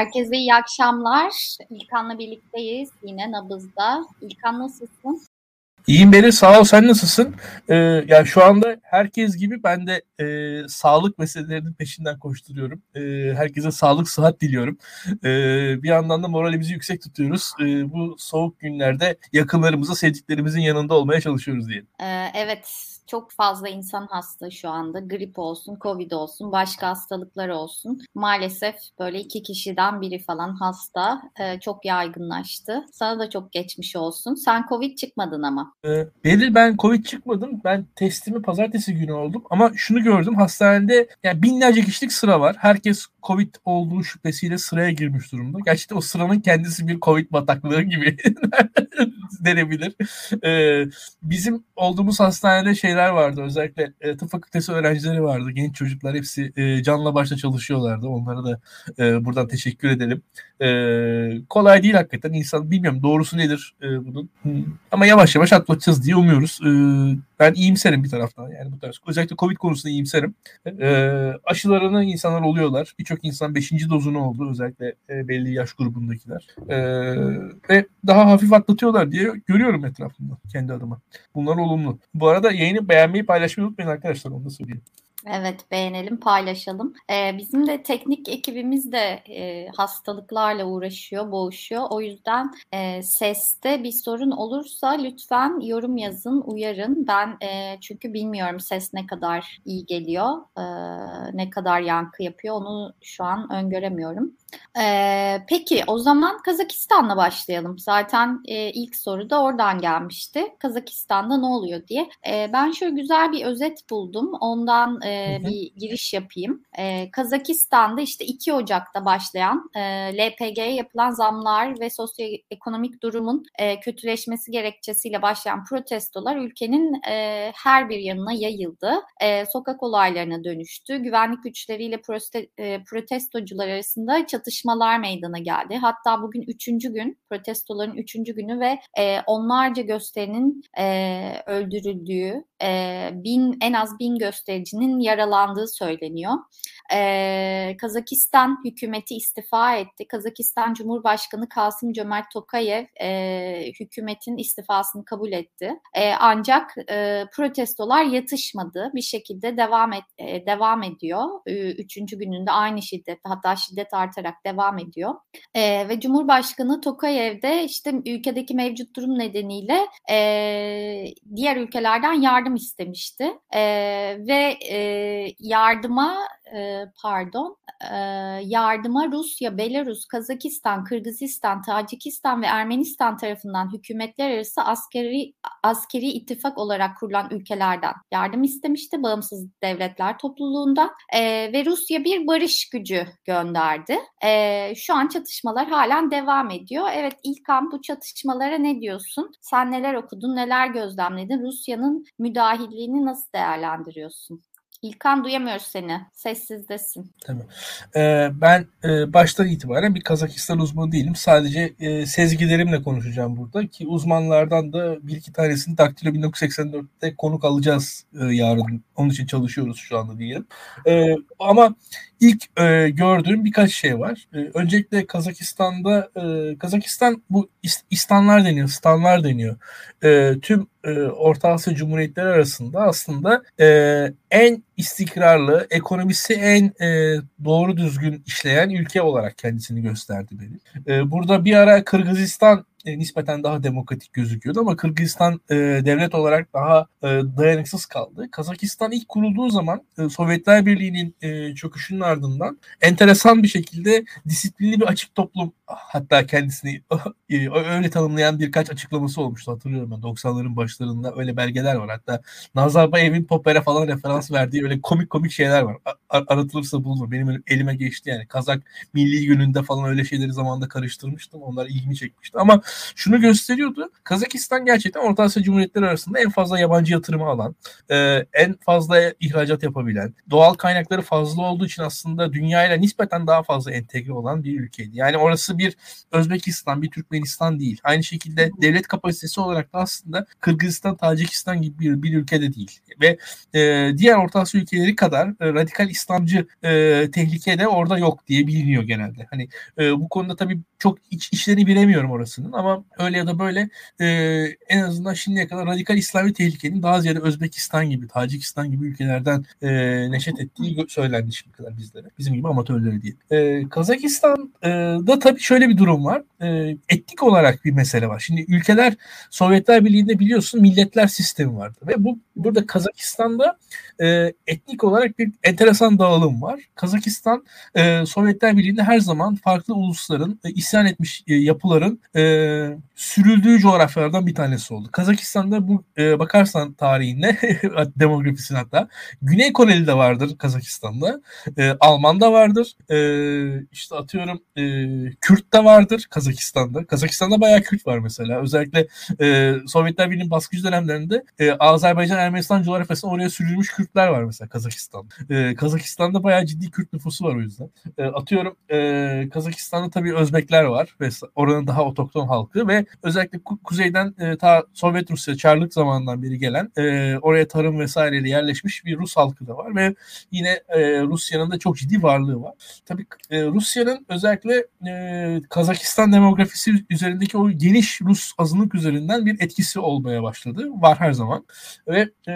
Herkese iyi akşamlar. İlkan'la birlikteyiz yine Nabız'da. İlkan nasılsın? İyiyim Beri sağ ol sen nasılsın? Ee, yani şu anda herkes gibi ben de e, sağlık meselelerinin peşinden koşturuyorum. E, herkese sağlık sıhhat diliyorum. E, bir yandan da moralimizi yüksek tutuyoruz. E, bu soğuk günlerde yakınlarımıza sevdiklerimizin yanında olmaya çalışıyoruz diyelim. Ee, evet çok fazla insan hasta şu anda. Grip olsun, Covid olsun, başka hastalıklar olsun. Maalesef böyle iki kişiden biri falan hasta. Ee, çok yaygınlaştı. Sana da çok geçmiş olsun. Sen Covid çıkmadın ama. Ee, Belli ben Covid çıkmadım. Ben testimi pazartesi günü oldum. Ama şunu gördüm. Hastanede yani binlerce kişilik sıra var. Herkes Covid olduğu şüphesiyle sıraya girmiş durumda. Gerçekten o sıranın kendisi bir Covid bataklığı gibi denebilir. Ee, bizim olduğumuz hastanede şeyler vardı. Özellikle e, tıp fakültesi öğrencileri vardı. Genç çocuklar hepsi e, canla başla çalışıyorlardı. Onlara da e, buradan teşekkür edelim. E, kolay değil hakikaten. İnsan bilmiyorum doğrusu nedir e, bunun. Ama yavaş yavaş atlatacağız diye umuyoruz. E, ben iyimserim bir taraftan. Yani bu tarz. Özellikle Covid konusunda iyimserim. E, aşılarını insanlar oluyorlar. Birçok insan 5. dozunu oldu. Özellikle e, belli yaş grubundakiler. E, ve daha hafif atlatıyorlar diye görüyorum etrafımda kendi adıma. Bunlar olumlu. Bu arada yayını beğenmeyi paylaşmayı unutmayın arkadaşlar onu da söyleyeyim. Evet beğenelim paylaşalım. Ee, bizim de teknik ekibimiz de e, hastalıklarla uğraşıyor, boğuşuyor. O yüzden e, seste bir sorun olursa lütfen yorum yazın, uyarın. Ben e, çünkü bilmiyorum ses ne kadar iyi geliyor, e, ne kadar yankı yapıyor onu şu an öngöremiyorum. Ee, peki o zaman Kazakistan'la başlayalım. Zaten e, ilk soru da oradan gelmişti. Kazakistan'da ne oluyor diye. E, ben şöyle güzel bir özet buldum. Ondan e, bir giriş yapayım. E, Kazakistan'da işte 2 Ocak'ta başlayan e, LPG'ye yapılan zamlar ve sosyoekonomik durumun e, kötüleşmesi gerekçesiyle başlayan protestolar ülkenin e, her bir yanına yayıldı. E, sokak olaylarına dönüştü. Güvenlik güçleriyle proste, e, protestocular arasında çatışmalar meydana geldi. Hatta bugün üçüncü gün, protestoların üçüncü günü ve e, onlarca gösterinin e, öldürüldüğü, e, bin en az bin göstericinin yaralandığı söyleniyor. E, Kazakistan hükümeti istifa etti. Kazakistan Cumhurbaşkanı Kasım Cömert Tokayev e, hükümetin istifasını kabul etti. E, ancak e, protestolar yatışmadı. Bir şekilde devam et, e, devam ediyor. E, üçüncü gününde aynı şiddet hatta şiddet artarak devam ediyor. E, ve Cumhurbaşkanı Tokayev de işte ülkedeki mevcut durum nedeniyle e, diğer ülkelerden yardım istemişti. E, ve e, yardıma e, pardon e, yardıma Rusya, Belarus, Kazakistan, Kırgızistan, Tacikistan ve Ermenistan tarafından hükümetler arası askeri askeri ittifak olarak kurulan ülkelerden yardım istemişti bağımsız devletler topluluğunda e, ve Rusya bir barış gücü gönderdi. E, şu an çatışmalar halen devam ediyor. Evet İlkan bu çatışmalara ne diyorsun? Sen neler okudun, neler gözlemledin? Rusya'nın müdahilliğini nasıl değerlendiriyorsun? İlkan duyamıyoruz seni. Sessizdesin. Tamam. Ee, ben e, baştan itibaren bir Kazakistan uzmanı değilim. Sadece e, sezgilerimle konuşacağım burada ki uzmanlardan da bir iki tanesini Daktilo 1984'te konuk alacağız e, yarın. Onun için çalışıyoruz şu anda diyelim. E, ama ilk e, gördüğüm birkaç şey var. E, öncelikle Kazakistan'da e, Kazakistan bu İstanlar deniyor, Stanlar deniyor. E, tüm e, Orta Asya Cumhuriyetleri arasında aslında e, en istikrarlı, ekonomisi en e, doğru düzgün işleyen ülke olarak kendisini gösterdi beni. E, burada bir ara Kırgızistan e, nispeten daha demokratik gözüküyordu ama Kırgızistan e, devlet olarak daha e, dayanıksız kaldı. Kazakistan ilk kurulduğu zaman e, Sovyetler Birliği'nin e, çöküşünün ardından enteresan bir şekilde disiplinli bir açık toplum hatta kendisini e, öyle tanımlayan birkaç açıklaması olmuştu hatırlıyorum ben 90'ların başlarında öyle belgeler var. Hatta Nazarbayev'in Popper'e falan referans verdiği öyle komik komik şeyler var. A- aratılırsa bulunur. Benim elime geçti yani. Kazak Milli Günü'nde falan öyle şeyleri zamanında karıştırmıştım. Onlar ilgimi çekmişti. Ama şunu gösteriyordu. Kazakistan gerçekten Orta Asya Cumhuriyetleri arasında en fazla yabancı yatırımı alan, e, en fazla ihracat yapabilen, doğal kaynakları fazla olduğu için aslında dünyayla nispeten daha fazla entegre olan bir ülkeydi. Yani orası bir Özbekistan, bir Türkmenistan değil. Aynı şekilde devlet kapasitesi olarak da aslında Kırgızistan, Tacikistan gibi bir, bir ülkede değil. Ve e, diğer Orta Asya ülkeleri kadar e, radikal İslamcı e, tehlike de orada yok diye biliniyor genelde. Hani e, bu konuda tabii çok iç, işlerini bilemiyorum orasının ama öyle ya da böyle e, en azından şimdiye kadar radikal İslami tehlikenin daha ziyade Özbekistan gibi, Tacikistan gibi ülkelerden e, neşet ettiği söylendi şimdi kadar bizlere. Bizim gibi amatörleri değil. E, Kazakistan'da tabii şöyle bir durum var. E, etnik olarak bir mesele var. Şimdi ülkeler Sovyetler Birliği'nde biliyorsun milletler sistemi vardı ve bu burada Kazakistan'da e, etnik olarak bir enteresan dağılım var. Kazakistan e, Sovyetler Birliği'nde her zaman farklı ulusların e, isyan etmiş e, yapıların e, sürüldüğü coğrafyalardan bir tanesi oldu. Kazakistan'da bu e, bakarsan tarihine demografisine hatta Güney Koreli de vardır Kazakistan'da. E, Alman da vardır. E, işte atıyorum e, Kürt de vardır Kazakistan'da. Kazakistan'da bayağı Kürt var mesela. Özellikle e, Sovyetler Birliği'nin baskıcı dönemlerinde e, Azerbaycan Ermenistan coğrafyasında oraya sürülmüş Kürtler var mesela Kazakistan. E, Kazakistan'da bayağı ciddi Kürt nüfusu var o yüzden. E, atıyorum e, Kazakistan'da tabii Özbekler var ve oranın daha otokton halkı ve özellikle ku- kuzeyden e, ta Sovyet Rusya Çarlık zamanından beri gelen e, oraya tarım vesaireyle yerleşmiş bir Rus halkı da var ve yine e, Rusya'nın da çok ciddi varlığı var. Tabii e, Rusya'nın özellikle e, Kazakistan demografisi üzerindeki o geniş Rus azınlık üzerinden bir etkisi olmaya başladı. Var her zaman. Ve e,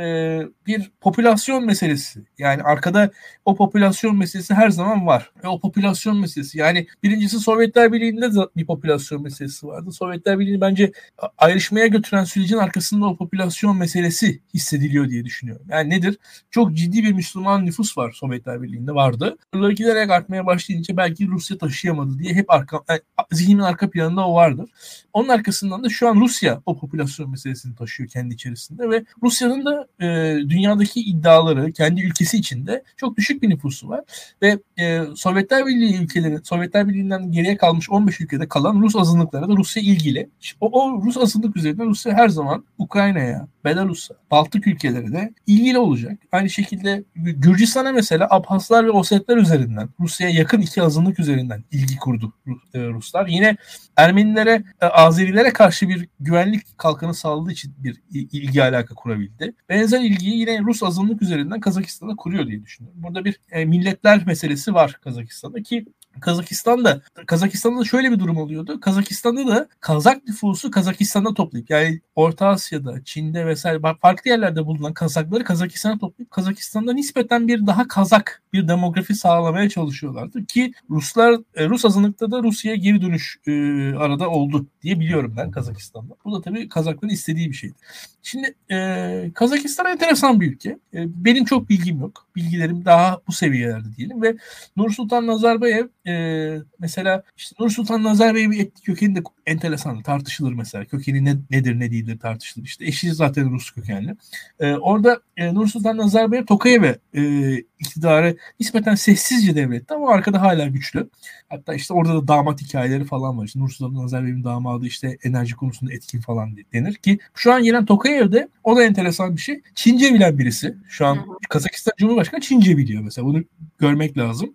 bir popülasyon meselesi. Yani arkada o popülasyon meselesi her zaman var. Ve o popülasyon meselesi yani birincisi Sovyetler Birliği'nde de bir popülasyon meselesi vardı. Sovyetler Birliği bence ayrışmaya götüren sürecin arkasında o popülasyon meselesi hissediliyor diye düşünüyorum. Yani nedir? Çok ciddi bir Müslüman nüfus var Sovyetler Birliği'nde vardı. Bunlar giderek artmaya başlayınca belki Rusya taşıyamadı diye hep arka, yani zihnimin arka planında o vardır. Onun arkasından da şu an Rusya o popülasyon meselesini taşıyor kendi içerisinde ve Rusya'nın da e, dünyadaki iddiaları kendi ülkesi içinde çok düşük bir nüfusu var ve e, Sovyetler Birliği ülkeleri Sovyetler Birliği'nden geriye kalmış 15 ülkede kalan Rus azınlıklara da Rusya ilgili. O, o Rus azınlık üzerinden Rusya her zaman Ukrayna'ya, Belarus'a, Baltık ülkelerine ilgili olacak. Aynı şekilde Gürcistan'a mesela Abhazlar ve Osetler üzerinden Rusya'ya yakın iki azınlık üzerinden ilgi kurdu e, Ruslar. Yine Ermenilere, e, Azerilere karşı bir güvenlik kalkanı sağladığı için bir ilgi alaka kurabildi. Benzer ilgiyi yine Rus azınlık üzerinden Kazakistan'da kuruyor diye düşünüyorum. Burada bir e, milletler meselesi var Kazakistan'da ki Kazakistan'da Kazakistan'da şöyle bir durum oluyordu. Kazakistan'da da Kazak nüfusu Kazakistan'da toplayıp yani Orta Asya'da, Çin'de vesaire farklı yerlerde bulunan Kazakları Kazakistan'a toplayıp Kazakistan'da nispeten bir daha Kazak bir demografi sağlamaya çalışıyorlardı ki Ruslar e, Rus azınlıkta da Rusya'ya geri dönüş e, arada oldu diye biliyorum ben Kazakistan'da. Bu da tabii Kazakların istediği bir şeydi. Şimdi e, Kazakistan enteresan bir ülke. E, benim çok bilgim yok. Bilgilerim daha bu seviyelerde diyelim ve Nursultan Nazarbayev e, mesela işte Nursultan Nazarbayev'in etnik kökeni de enteresan tartışılır mesela. Kökeni ne, nedir ne değildir tartışılır. İşte eşi zaten Rus kökenli. E, orada e, Nursultan Nazarbayev Tokayev'e e, iktidarı nispeten sessizce devretti ama arkada hala güçlü. Hatta işte orada da damat hikayeleri falan var. İşte Nursultan Nazarbayev'in damadı işte enerji konusunda etkin falan denir ki şu an gelen Tokayev'de o da enteresan bir şey. Çince bilen birisi. Şu an Kazakistan Cumhurbaşkanı Çince biliyor mesela. Bunu görmek lazım.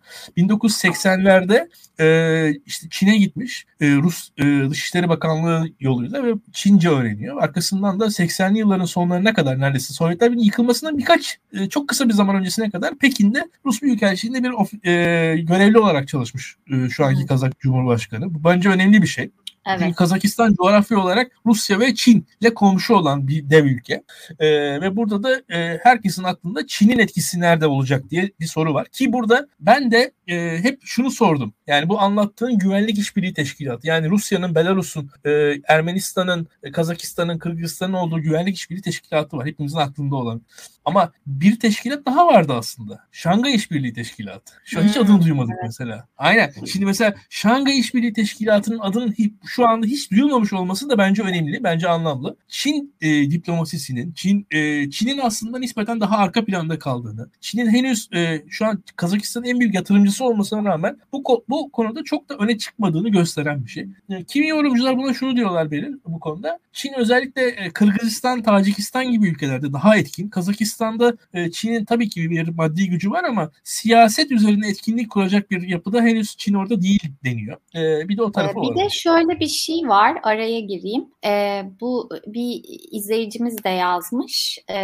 1980'lerde e, işte Çin'e gitmiş. E, Rus e, Dışişleri Bakanlığı yoluyla ve Çince öğreniyor. Arkasından da 80'li yılların sonlarına kadar neredeyse Sovyetler Birliği yıkılmasından birkaç e, çok kısa bir zaman öncesine kadar Pekin'de Rus Büyükelçiliğinde bir of, e, görevli olarak çalışmış e, şu anki Kazak Cumhurbaşkanı. Bu bence önemli bir şey. Evet. Kazakistan coğrafya olarak Rusya ve Çin ile komşu olan bir dev ülke. Ee, ve burada da e, herkesin aklında Çin'in etkisi nerede olacak diye bir soru var. Ki burada ben de e, hep şunu sordum. Yani bu anlattığın güvenlik işbirliği teşkilatı. Yani Rusya'nın, Belarus'un, e, Ermenistan'ın, e, Kazakistan'ın, Kırgızistan'ın olduğu güvenlik işbirliği teşkilatı var. Hepimizin aklında olan. Ama bir teşkilat daha vardı aslında. Şangay İşbirliği Teşkilatı. Şu an hiç adını duymadık mesela. Aynen. Şimdi mesela Şangay İşbirliği Teşkilatı'nın adının şu anda hiç duyulmamış olması da bence önemli. Bence anlamlı. Çin e, diplomasisinin, Çin e, Çin'in aslında nispeten daha arka planda kaldığını, Çin'in henüz e, şu an Kazakistan'ın en büyük yatırımcısı olmasına rağmen bu bu konuda çok da öne çıkmadığını gösteren bir şey. E, kimi yorumcular buna şunu diyorlar benim bu konuda. Çin özellikle e, Kırgızistan, Tacikistan gibi ülkelerde daha etkin. Kazakistan'da e, Çin'in tabii ki bir maddi gücü var ama siyaset üzerine etkinlik kuracak bir yapıda henüz Çin orada değil deniyor. E, bir de o tarafı ee, bir var. Bir de şöyle bir şey var araya gireyim. E, bu bir izleyicimiz de yazmış. E,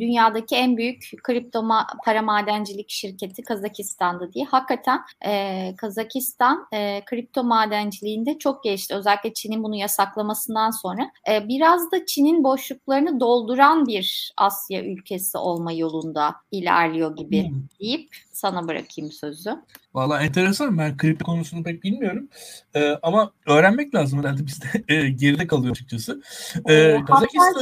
dünyadaki en büyük kripto ma- para madencilik şirketi Kazakistan'da diye. Hakikaten e, Kazakistan e, kripto madenciliğinde çok gelişti. Özellikle Çin'in bunu yasaklamasından sonra. E, biraz da Çin'in boşluklarını dolduran bir Asya ülkesi olma yolunda ilerliyor gibi hmm. deyip sana bırakayım sözü. Valla enteresan. Ben kripto konusunu pek bilmiyorum. Ee, ama öğrenmek lazım herhalde. Biz de e, geride kalıyor açıkçası. Ee, ee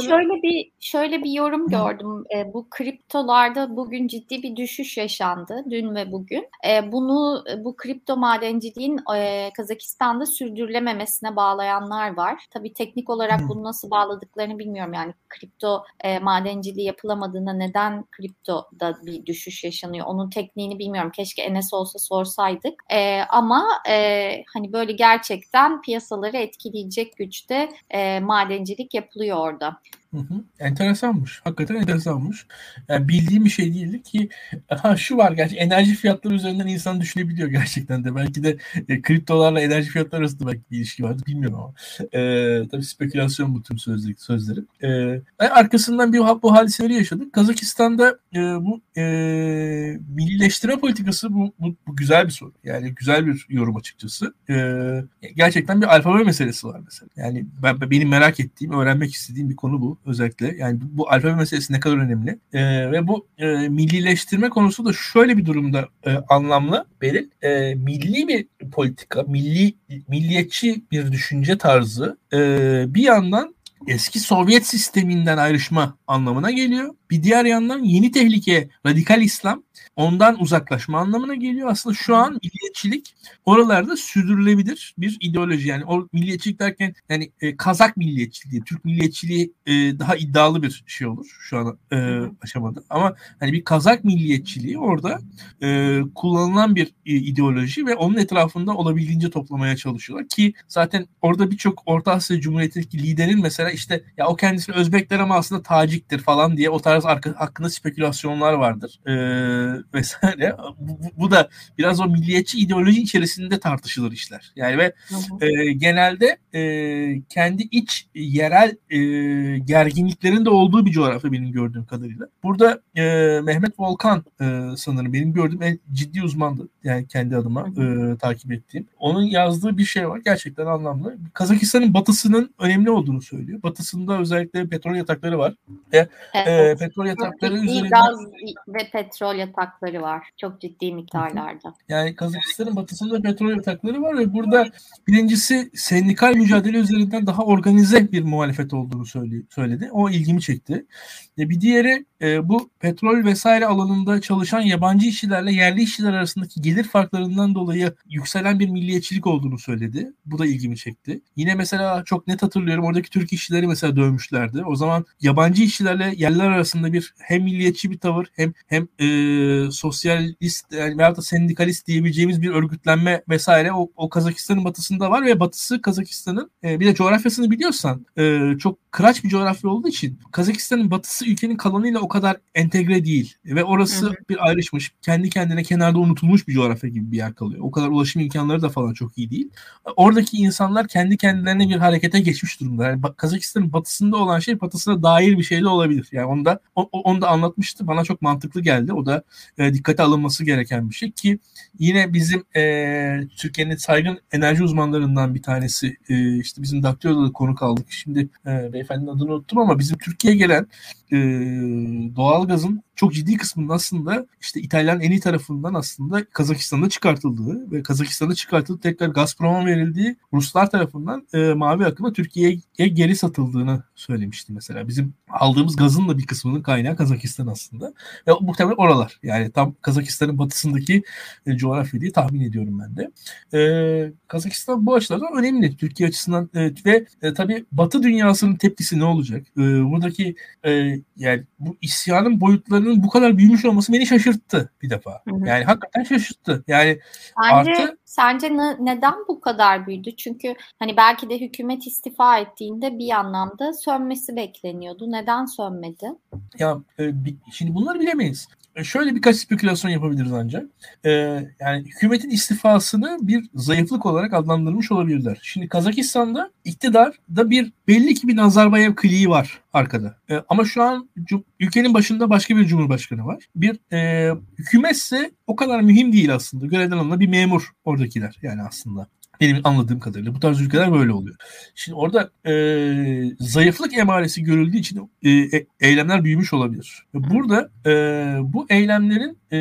şöyle bir şöyle bir yorum gördüm. Ee, bu kriptolarda bugün ciddi bir düşüş yaşandı. Dün ve bugün. Ee, bunu bu kripto madenciliğin e, Kazakistan'da sürdürülememesine bağlayanlar var. Tabii teknik olarak bunu nasıl bağladıklarını bilmiyorum. Yani kripto e, madenciliği yapılamadığında neden kriptoda bir düşüş yaşanıyor? Onun tekniğini bilmiyorum. Keşke Enes olsa sor sorsaydık. E, ama e, hani böyle gerçekten piyasaları etkileyecek güçte e, madencilik yapılıyor orada. Hı hı. Enteresanmış. Hakikaten enteresanmış. Yani bildiğim bir şey değildi ki ha şu var gerçi enerji fiyatları üzerinden insan düşünebiliyor gerçekten de. Belki de e, kriptolarla enerji fiyatları arasında belki bir ilişki vardı bilmiyorum ama. E, tabii spekülasyon bu tüm sözleri. sözleri. E, arkasından bir bu hadiseleri yaşadık. Kazakistan'da e, bu e, millileştirme politikası bu, bu, bu güzel bir soru. Yani güzel bir yorum açıkçası. E, gerçekten bir alfabe meselesi var mesela. Yani ben, benim merak ettiğim, öğrenmek istediğim bir konu bu özellikle. Yani bu alfabe meselesi ne kadar önemli. E, ve bu e, millileştirme konusu da şöyle bir durumda e, anlamlı Beril. E, milli bir politika, milli milliyetçi bir düşünce tarzı e, bir yandan eski Sovyet sisteminden ayrışma anlamına geliyor. Bir diğer yandan yeni tehlike radikal İslam ondan uzaklaşma anlamına geliyor. Aslında şu an milliyetçilik oralarda sürdürülebilir bir ideoloji. Yani o milliyetçilik derken yani e, Kazak milliyetçiliği, Türk milliyetçiliği e, daha iddialı bir şey olur şu an e, aşamada. Ama hani bir Kazak milliyetçiliği orada e, kullanılan bir e, ideoloji ve onun etrafında olabildiğince toplamaya çalışıyorlar ki zaten orada birçok Orta Asya Cumhuriyeti'ndeki liderin mesela işte ya o kendisini Özbekler ama aslında Taciktir falan diye o tarz arka, hakkında spekülasyonlar vardır. E, vesaire. Bu, bu da biraz o milliyetçi ideoloji içerisinde tartışılır işler. Yani ve e, genelde e, kendi iç yerel e, gerginliklerin de olduğu bir coğrafya benim gördüğüm kadarıyla. Burada e, Mehmet Volkan e, sanırım benim gördüğüm en ciddi uzmandı. Yani kendi adıma e, takip ettiğim. Onun yazdığı bir şey var. Gerçekten anlamlı. Kazakistan'ın batısının önemli olduğunu söylüyor. Batısında özellikle petrol yatakları var. Ve e, evet. e, petrol yatakları üzerinden... Gaz ve petrol yatakları var. Çok ciddi miktarlarda. Yani Kazakistan'ın batısında petrol yatakları var ve burada birincisi sendikal mücadele üzerinden daha organize bir muhalefet olduğunu söyledi. O ilgimi çekti. E, bir diğeri e, bu petrol vesaire alanında çalışan yabancı işçilerle yerli işçiler arasındaki gelir farklarından dolayı yükselen bir milliyetçilik olduğunu söyledi. Bu da ilgimi çekti. Yine mesela çok net hatırlıyorum oradaki Türk işçileri mesela dövmüşlerdi. O zaman yabancı işçilerle yerliler arasında bir hem milliyetçi bir tavır hem hem e, sosyalist yani veya da sendikalist diyebileceğimiz bir örgütlenme vesaire o, o Kazakistan'ın batısında var ve batısı Kazakistan'ın e, bir de coğrafyasını biliyorsan e, çok kıraç bir coğrafya olduğu için Kazakistan'ın batısı ülkenin kalanıyla o kadar entegre değil ve orası hı hı. bir ayrışmış kendi kendine kenarda unutulmuş bir coğrafya gibi bir yer kalıyor. O kadar ulaşım imkanları da falan çok iyi değil. Oradaki insanlar kendi kendilerine bir harekete geçmiş durumda. Yani Kazakistan'ın batısında olan şey batısına dair bir şey de olabilir. Yani onu da o, onu da anlatmıştı. Bana çok mantıklı geldi. O da e, dikkate alınması gereken bir şey ki yine bizim e, Türkiye'nin saygın enerji uzmanlarından bir tanesi e, işte bizim Daktio'da da konu kaldık. Şimdi e, beyefendinin adını unuttum ama bizim Türkiye'ye gelen e, doğalgazın çok ciddi kısmının aslında işte İtalyan eni tarafından aslında Kazakistan'da çıkartıldığı ve Kazakistan'da çıkartılıp tekrar Gazprom'a verildiği Ruslar tarafından e, mavi akıma Türkiye'ye geri satıldığını söylemişti mesela. Bizim aldığımız gazın da bir kısmının kaynağı Kazakistan aslında. Ve muhtemelen oralar. Yani tam Kazakistan'ın batısındaki e, coğrafya diye tahmin ediyorum ben de. E, Kazakistan bu açılardan önemli Türkiye açısından e, ve e, tabii Batı dünyasının tepkisi ne olacak? E, buradaki e, yani bu isyanın boyutlarının bu kadar büyümüş olması beni şaşırttı bir defa. Hı hı. Yani hakikaten şaşırttı. Yani Bence artı Sence ne, neden bu kadar büyüdü? Çünkü hani belki de hükümet istifa ettiğinde bir anlamda sönmesi bekleniyordu. Neden sönmedi? Ya e, şimdi bunları bilemeyiz. E, şöyle birkaç spekülasyon yapabiliriz ancak. E, yani hükümetin istifasını bir zayıflık olarak adlandırmış olabilirler. Şimdi Kazakistan'da iktidarda bir belli ki bir Nazarbayev kliği var arkada. E, ama şu an ülkenin başında başka bir cumhurbaşkanı var. Bir e, hükümetse o kadar mühim değil aslında. Görevden alınan bir memur oradakiler yani aslında. Benim anladığım kadarıyla. Bu tarz ülkeler böyle oluyor. Şimdi orada e, zayıflık emaresi görüldüğü için e, e, eylemler büyümüş olabilir. Burada e, bu eylemlerin e,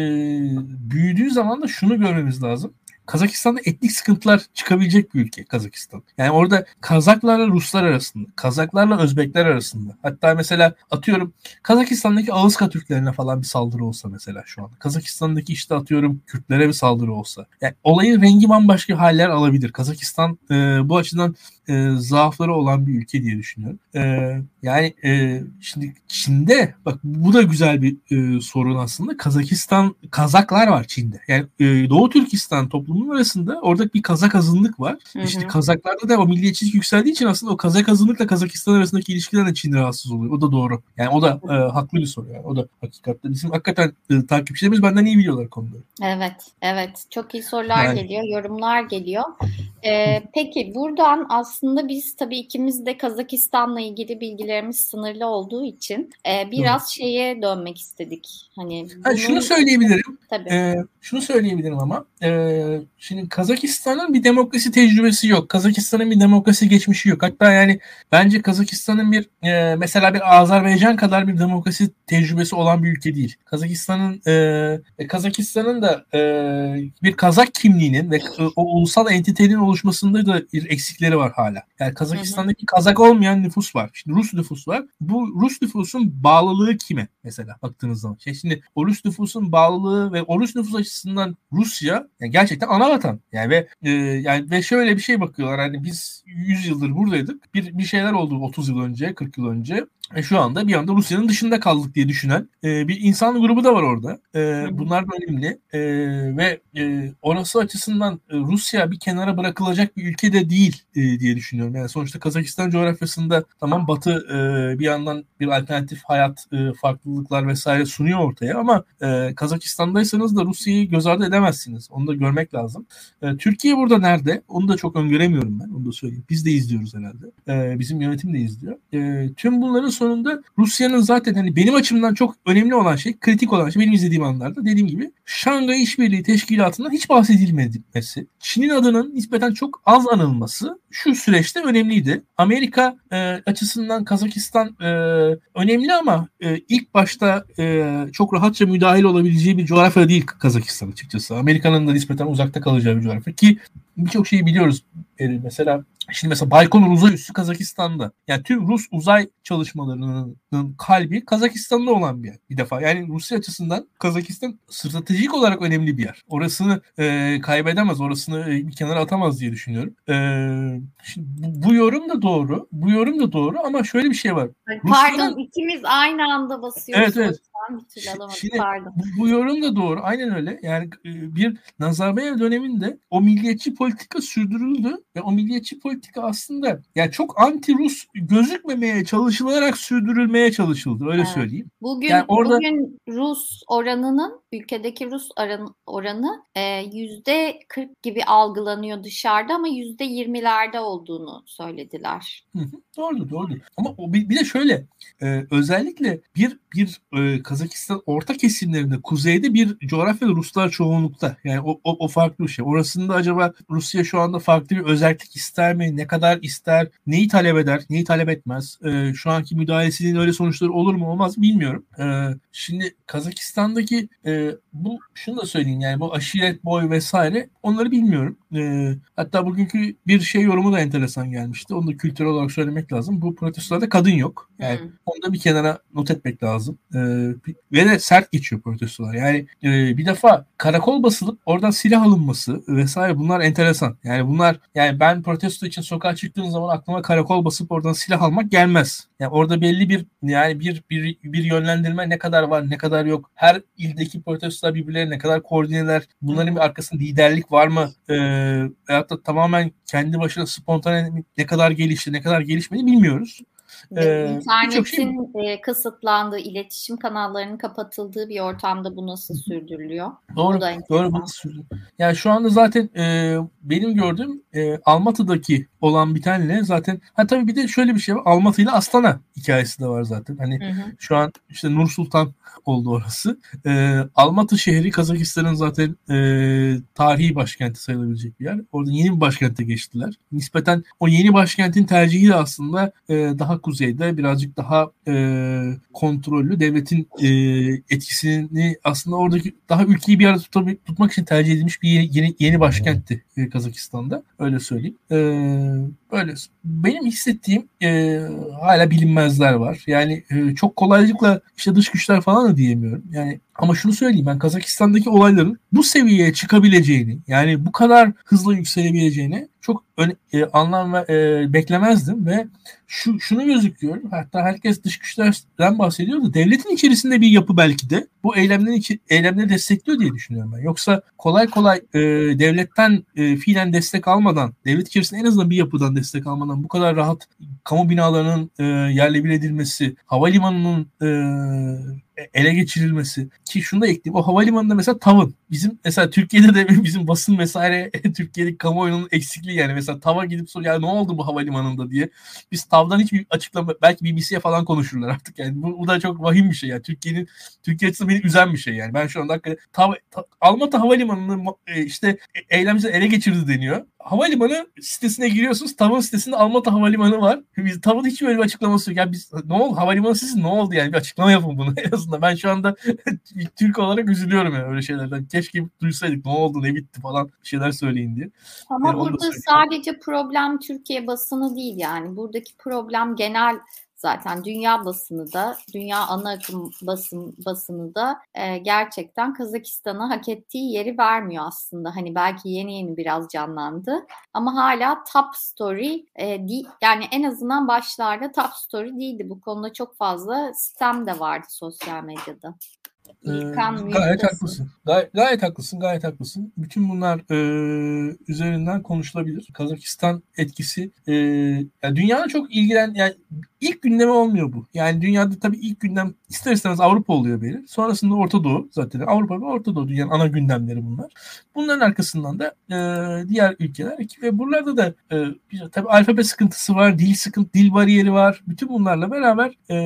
büyüdüğü zaman da şunu görmemiz lazım. Kazakistan'da etnik sıkıntılar çıkabilecek bir ülke Kazakistan. Yani orada Kazaklarla Ruslar arasında, Kazaklarla Özbekler arasında. Hatta mesela atıyorum Kazakistan'daki Ağızka Türklerine falan bir saldırı olsa mesela şu an. Kazakistan'daki işte atıyorum Kürtlere bir saldırı olsa. Yani olayın rengi bambaşka haller alabilir. Kazakistan e, bu açıdan e, zaafları olan bir ülke diye düşünüyorum. E, yani e, şimdi Çin'de bak bu da güzel bir e, sorun aslında. Kazakistan Kazaklar var Çin'de. Yani e, Doğu Türkistan toplumunun arasında orada bir Kazak azınlık var. Hı hı. İşte Kazaklarda da o milliyetçilik yükseldiği için aslında o Kazak azınlıkla Kazakistan arasındaki ilişkiler de Çin rahatsız oluyor. O da doğru. Yani o da e, haklı bir soru yani. O da hakikaten bizim hakikaten e, takipçilerimiz benden iyi biliyorlar konuları. Evet, evet. Çok iyi sorular yani. geliyor, yorumlar geliyor. E, peki buradan aslında aslında biz tabii ikimiz de Kazakistan'la ilgili bilgilerimiz sınırlı olduğu için e, biraz Hı. şeye dönmek istedik. Hani bunun... ha, şunu söyleyebilirim. Tabii. Ee, şunu söyleyebilirim ama e, şimdi Kazakistan'ın bir demokrasi tecrübesi yok. Kazakistan'ın bir demokrasi geçmişi yok. Hatta yani bence Kazakistan'ın bir e, mesela bir Azerbaycan kadar bir demokrasi tecrübesi olan bir ülke değil. Kazakistan'ın e, e Kazakistan'ın da e, bir Kazak kimliğinin ve e, o ulusal entitenin oluşmasında da bir eksikleri var hala. Yani Kazakistan'daki Kazak olmayan nüfus var. Şimdi Rus nüfus var. Bu Rus nüfusun bağlılığı kime mesela baktığınız zaman? Şey şimdi o Rus nüfusun bağlılığı ve o Rus nüfus açısından Rusya yani gerçekten ana vatan. Yani ve e, yani ve şöyle bir şey bakıyorlar. Hani biz 100 yıldır buradaydık. Bir bir şeyler oldu 30 yıl önce, 40 yıl önce. E şu anda bir anda Rusya'nın dışında kaldık diye düşünen e, bir insan grubu da var orada. E, bunlar da önemli e, ve e, orası açısından e, Rusya bir kenara bırakılacak bir ülke de değil e, diye düşünüyorum. Yani sonuçta Kazakistan coğrafyasında tamam Batı e, bir yandan bir alternatif hayat e, farklılıklar vesaire sunuyor ortaya ama e, Kazakistan'daysanız da Rusya'yı göz ardı edemezsiniz. Onu da görmek lazım. E, Türkiye burada nerede? Onu da çok öngöremiyorum ben. Onu da söyleyeyim. Biz de izliyoruz herhalde. E, bizim yönetim de izliyor. E, tüm bunların sonunda Rusya'nın zaten hani benim açımdan çok önemli olan şey, kritik olan şey benim izlediğim anlarda dediğim gibi Şangay İşbirliği Teşkilatı'ndan hiç bahsedilmemesi, Çin'in adının nispeten çok az anılması şu süreçte önemliydi. Amerika e, açısından Kazakistan e, önemli ama e, ilk başta e, çok rahatça müdahil olabileceği bir coğrafya değil Kazakistan açıkçası. Amerika'nın da nispeten uzakta kalacağı bir coğrafya ki birçok şeyi biliyoruz. E, mesela Şimdi mesela Baykonur uzay üssü Kazakistan'da. Yani tüm Rus uzay çalışmalarının kalbi Kazakistan'da olan bir yer. Bir defa yani Rusya açısından Kazakistan stratejik olarak önemli bir yer. Orasını e, kaybedemez, orasını e, bir kenara atamaz diye düşünüyorum. E, şimdi bu, bu yorum da doğru. Bu yorum da doğru ama şöyle bir şey var. Pardon ikimiz aynı anda basıyoruz. Evet evet. Şimdi, Bu, bu yorum da doğru. Aynen öyle. Yani e, bir Nazarbayev döneminde o milliyetçi politika sürdürüldü ve o milliyetçi politika aslında yani çok anti-Rus gözükmemeye çalışılarak sürdürülmeye çalışıldı. Öyle evet. söyleyeyim. Bugün yani orada, bugün Rus oranının ülkedeki Rus oranı, oranı yüzde 40 gibi algılanıyor dışarıda ama yüzde 20'lerde olduğunu söylediler. Doğru doğru. Ama bir, bir de şöyle e, özellikle bir bir e, Kazakistan orta kesimlerinde kuzeyde bir coğrafyada Ruslar çoğunlukta. Yani o, o, o farklı bir şey. Orasında acaba Rusya şu anda farklı bir özellik ister mi? Ne kadar ister? Neyi talep eder? Neyi talep etmez? E, şu anki müdahalesinin öyle sonuçları olur mu olmaz bilmiyorum. E, şimdi Kazakistan'daki e, bu şunu da söyleyeyim yani bu aşiret boy vesaire onları bilmiyorum. E, hatta bugünkü bir şey yorumu da enteresan gelmişti. Onu da kültürel olarak söylemek lazım. Bu protestolarda kadın yok. Yani hmm. onu da bir kenara not etmek lazım. E, ve de sert geçiyor protestolar. Yani e, bir defa karakol basılıp oradan silah alınması vesaire bunlar enteresan. Yani bunlar yani ben protesto için sokağa çıktığım zaman aklıma karakol basıp oradan silah almak gelmez. Yani orada belli bir yani bir bir bir yönlendirme ne kadar var ne kadar yok. Her ildeki protestolar birbirlerine ne kadar koordineler. Bunların bir arkasında liderlik var mı? Ee, veyahut da tamamen kendi başına spontane ne kadar gelişti ne kadar gelişmedi bilmiyoruz. Ee, İnternetin şey... kısıtlandığı, iletişim kanallarının kapatıldığı bir ortamda bu nasıl sürdürülüyor? Doğru, doğru bu nasıl sürdürülüyor? Yani şu anda zaten e, benim gördüğüm e, Almatı'daki olan bir tane zaten ha tabii bir de şöyle bir şey var. Almatı ile Astana hikayesi de var zaten. Hani hı hı. şu an işte Nur Sultan oldu orası. E, Almatı şehri Kazakistan'ın zaten e, tarihi başkenti sayılabilecek bir yer. Orada yeni bir başkente geçtiler. Nispeten o yeni başkentin tercihi de aslında e, daha kuzeyde birazcık daha e, kontrollü devletin e, etkisini aslında oradaki daha ülkeyi bir arada tut- tutmak için tercih edilmiş bir yeni, yeni başkentti e, Kazakistan'da. Öyle söyleyeyim. E, böyle. Benim hissettiğim e, hala bilinmezler var. Yani e, çok kolaylıkla işte dış güçler falan da diyemiyorum. Yani ama şunu söyleyeyim ben Kazakistan'daki olayların bu seviyeye çıkabileceğini yani bu kadar hızlı yükselebileceğini çok öne, e, anlam ve e, beklemezdim ve şu şunu gözüküyor hatta herkes dış güçlerden bahsediyor da devletin içerisinde bir yapı belki de bu eylemlerin içi, eylemleri destekliyor diye düşünüyorum ben. Yoksa kolay kolay e, devletten e, fiilen destek almadan devlet içerisinde en azından bir yapıdan destek almadan bu kadar rahat kamu binalarının e, yerle bir edilmesi, havalimanının e, ele geçirilmesi ki şunu da ekleyeyim o havalimanında mesela tavın bizim mesela Türkiye'de de bizim basın vesaire Türkiye'deki kamuoyunun eksikliği yani mesela tava gidip soruyor ya ne oldu bu havalimanında? diye. Biz tavdan hiçbir açıklama belki BBC'ye falan konuşurlar artık yani. Bu, bu da çok vahim bir şey yani. Türkiye'nin Türkiye açısından beni üzen bir şey yani. Ben şu anda hakikaten tav, ta, Almatı havalimanını e, işte eylemciler ele geçirdi deniyor havalimanı sitesine giriyorsunuz. TAV'ın sitesinde Almatı Havalimanı var. Biz TAV'ın hiç böyle bir açıklaması yok. Ya biz ne oldu? Havalimanı siz ne oldu yani? Bir açıklama yapın bunu en azından. Ben şu anda Türk olarak üzülüyorum yani öyle şeylerden. Keşke duysaydık ne oldu ne bitti falan bir şeyler söyleyin diye. Ama yani burada sadece problem Türkiye basını değil yani. Buradaki problem genel zaten dünya basını da dünya ana akım basın basını da e, gerçekten Kazakistan'a hak ettiği yeri vermiyor aslında. Hani belki yeni yeni biraz canlandı ama hala top story e, değil yani en azından başlarda top story değildi. Bu konuda çok fazla sistem de vardı sosyal medyada. Ee, gayet haklısın. Gay- gayet haklısın, gayet haklısın. Bütün bunlar e, üzerinden konuşulabilir. Kazakistan etkisi e, yani dünyada çok ilgilen yani ilk gündeme olmuyor bu. Yani dünyada tabii ilk gündem ister istemez Avrupa oluyor benim. Sonrasında Orta Doğu zaten. Avrupa ve Orta Doğu dünyanın ana gündemleri bunlar. Bunların arkasından da e, diğer ülkeler ve buralarda da e, bir, tabii alfabe sıkıntısı var, dil sıkıntı, dil bariyeri var. Bütün bunlarla beraber e,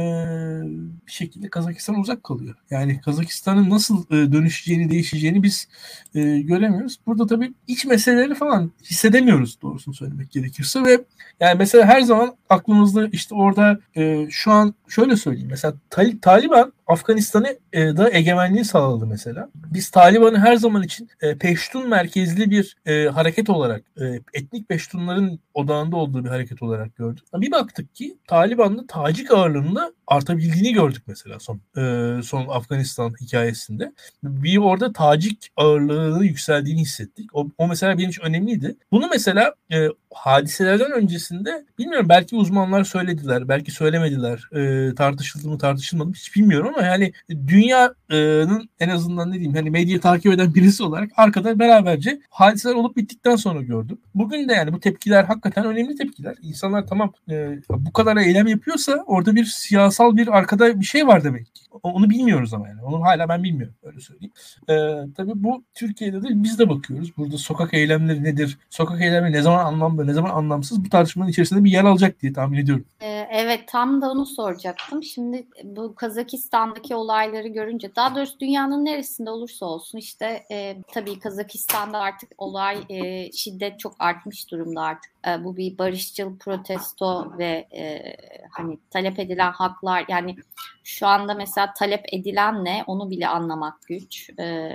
bir şekilde Kazakistan uzak kalıyor. Yani Kazakistan'ın nasıl e, dönüşeceğini, değişeceğini biz e, göremiyoruz. Burada tabii iç meseleleri falan hissedemiyoruz doğrusunu söylemek gerekirse ve yani mesela her zaman aklımızda işte orada e, şu an şöyle söyleyeyim. Mesela Taliban Afganistan'ı e, da egemenliği sağladı mesela. Biz Taliban'ı her zaman için e, Peştun merkezli bir e, hareket olarak, e, etnik Peştunların odağında olduğu bir hareket olarak gördük. Bir baktık ki Taliban'da Tacik ağırlığında artabildiğini gördük mesela son e, son Afganistan hikayesinde. Bir orada Tacik ağırlığının yükseldiğini hissettik. O, o mesela benim için önemliydi. Bunu mesela e, hadiselerden öncesinde bilmiyorum belki uzmanlar söylediler, belki söylemediler. E, tartışıldı mı tartışılmadı mı hiç bilmiyorum ama yani dünyanın en azından ne diyeyim hani medya takip eden birisi olarak arkada beraberce hadiseler olup bittikten sonra gördüm. Bugün de yani bu tepkiler hakikaten önemli tepkiler. İnsanlar tamam e, bu kadar eylem yapıyorsa orada bir siyasal bir arkada bir şey var demek ki. Onu bilmiyoruz ama yani. Onu hala ben bilmiyorum öyle söyleyeyim. E, tabii bu Türkiye'de de biz de bakıyoruz. Burada sokak eylemleri nedir? Sokak eylemleri ne zaman anlamlı, ne zaman anlamsız bu tartışmanın içerisinde bir yer alacak diye tahmin ediyorum. Ee, evet tam da onu soracaktım. Şimdi bu Kazakistan'daki olayları görünce daha doğrusu dünyanın neresinde olursa olsun işte e, tabii Kazakistan'da artık olay e, şiddet çok artmış durumda artık. E, bu bir barışçıl protesto ve e, hani talep edilen haklar yani şu anda mesela talep edilen ne onu bile anlamak güç. E,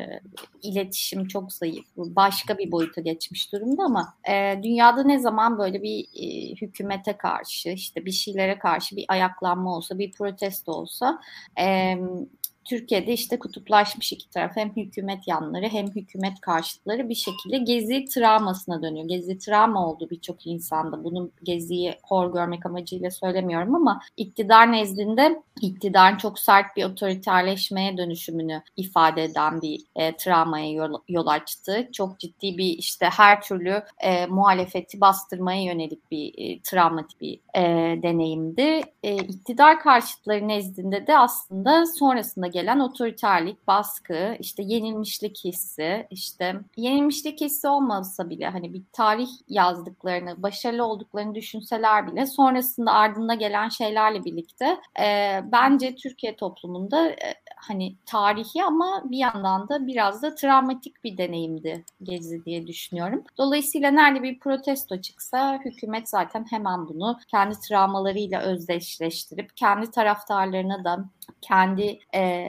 iletişim çok zayıf. Başka bir boyuta geçmiş durumda ama e, dünyada ne zaman böyle bir e, hükümete karşı işte bir şeylere karşı bir ayaklanma olsa bir protesto olsa e, Türkiye'de işte kutuplaşmış iki taraf hem hükümet yanları hem hükümet karşıtları bir şekilde gezi travmasına dönüyor. Gezi travma oldu birçok insanda. Bunu geziyi hor görmek amacıyla söylemiyorum ama iktidar nezdinde iktidarın çok sert bir otoriterleşmeye dönüşümünü ifade eden bir e, travmaya yol, yol açtı. Çok ciddi bir işte her türlü e, muhalefeti bastırmaya yönelik bir e, travmatik bir e, deneyimdi. E, iktidar karşıtları nezdinde de aslında sonrasında gelen otoriterlik, baskı, işte yenilmişlik hissi, işte yenilmişlik hissi olmasa bile hani bir tarih yazdıklarını, başarılı olduklarını düşünseler bile sonrasında ardında gelen şeylerle birlikte e, bence Türkiye toplumunda e, hani tarihi ama bir yandan da biraz da travmatik bir deneyimdi Gezi diye düşünüyorum. Dolayısıyla nerede bir protesto çıksa hükümet zaten hemen bunu kendi travmalarıyla özdeşleştirip kendi taraftarlarına da kendi e,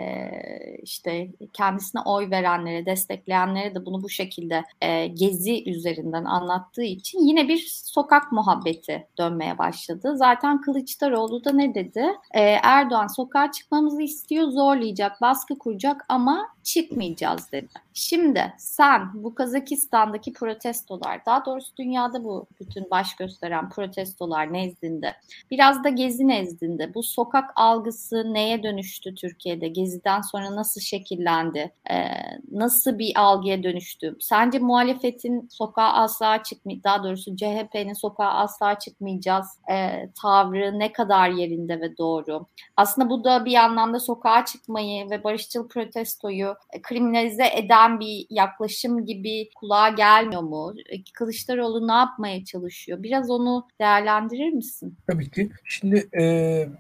işte kendisine oy verenlere, destekleyenlere de bunu bu şekilde e, gezi üzerinden anlattığı için yine bir sokak muhabbeti dönmeye başladı. Zaten Kılıçdaroğlu da ne dedi? E, Erdoğan sokağa çıkmamızı istiyor, zorlayacak, baskı kuracak ama çıkmayacağız dedi. Şimdi sen bu Kazakistan'daki protestolar, daha doğrusu dünyada bu bütün baş gösteren protestolar nezdinde, biraz da gezi nezdinde bu sokak algısı neye dönüştü Türkiye'de? Geziden sonra nasıl şekillendi? Ee, nasıl bir algıya dönüştü? Sence muhalefetin sokağa asla çıkmay, daha doğrusu CHP'nin sokağa asla çıkmayacağız e, tavrı ne kadar yerinde ve doğru? Aslında bu da bir anlamda sokağa çıkmayı ve barışçıl protestoyu kriminalize eden bir yaklaşım gibi kulağa gelmiyor mu? E, Kılıçdaroğlu ne yapmaya çalışıyor? Biraz onu değerlendirir misin? Tabii ki. Şimdi e,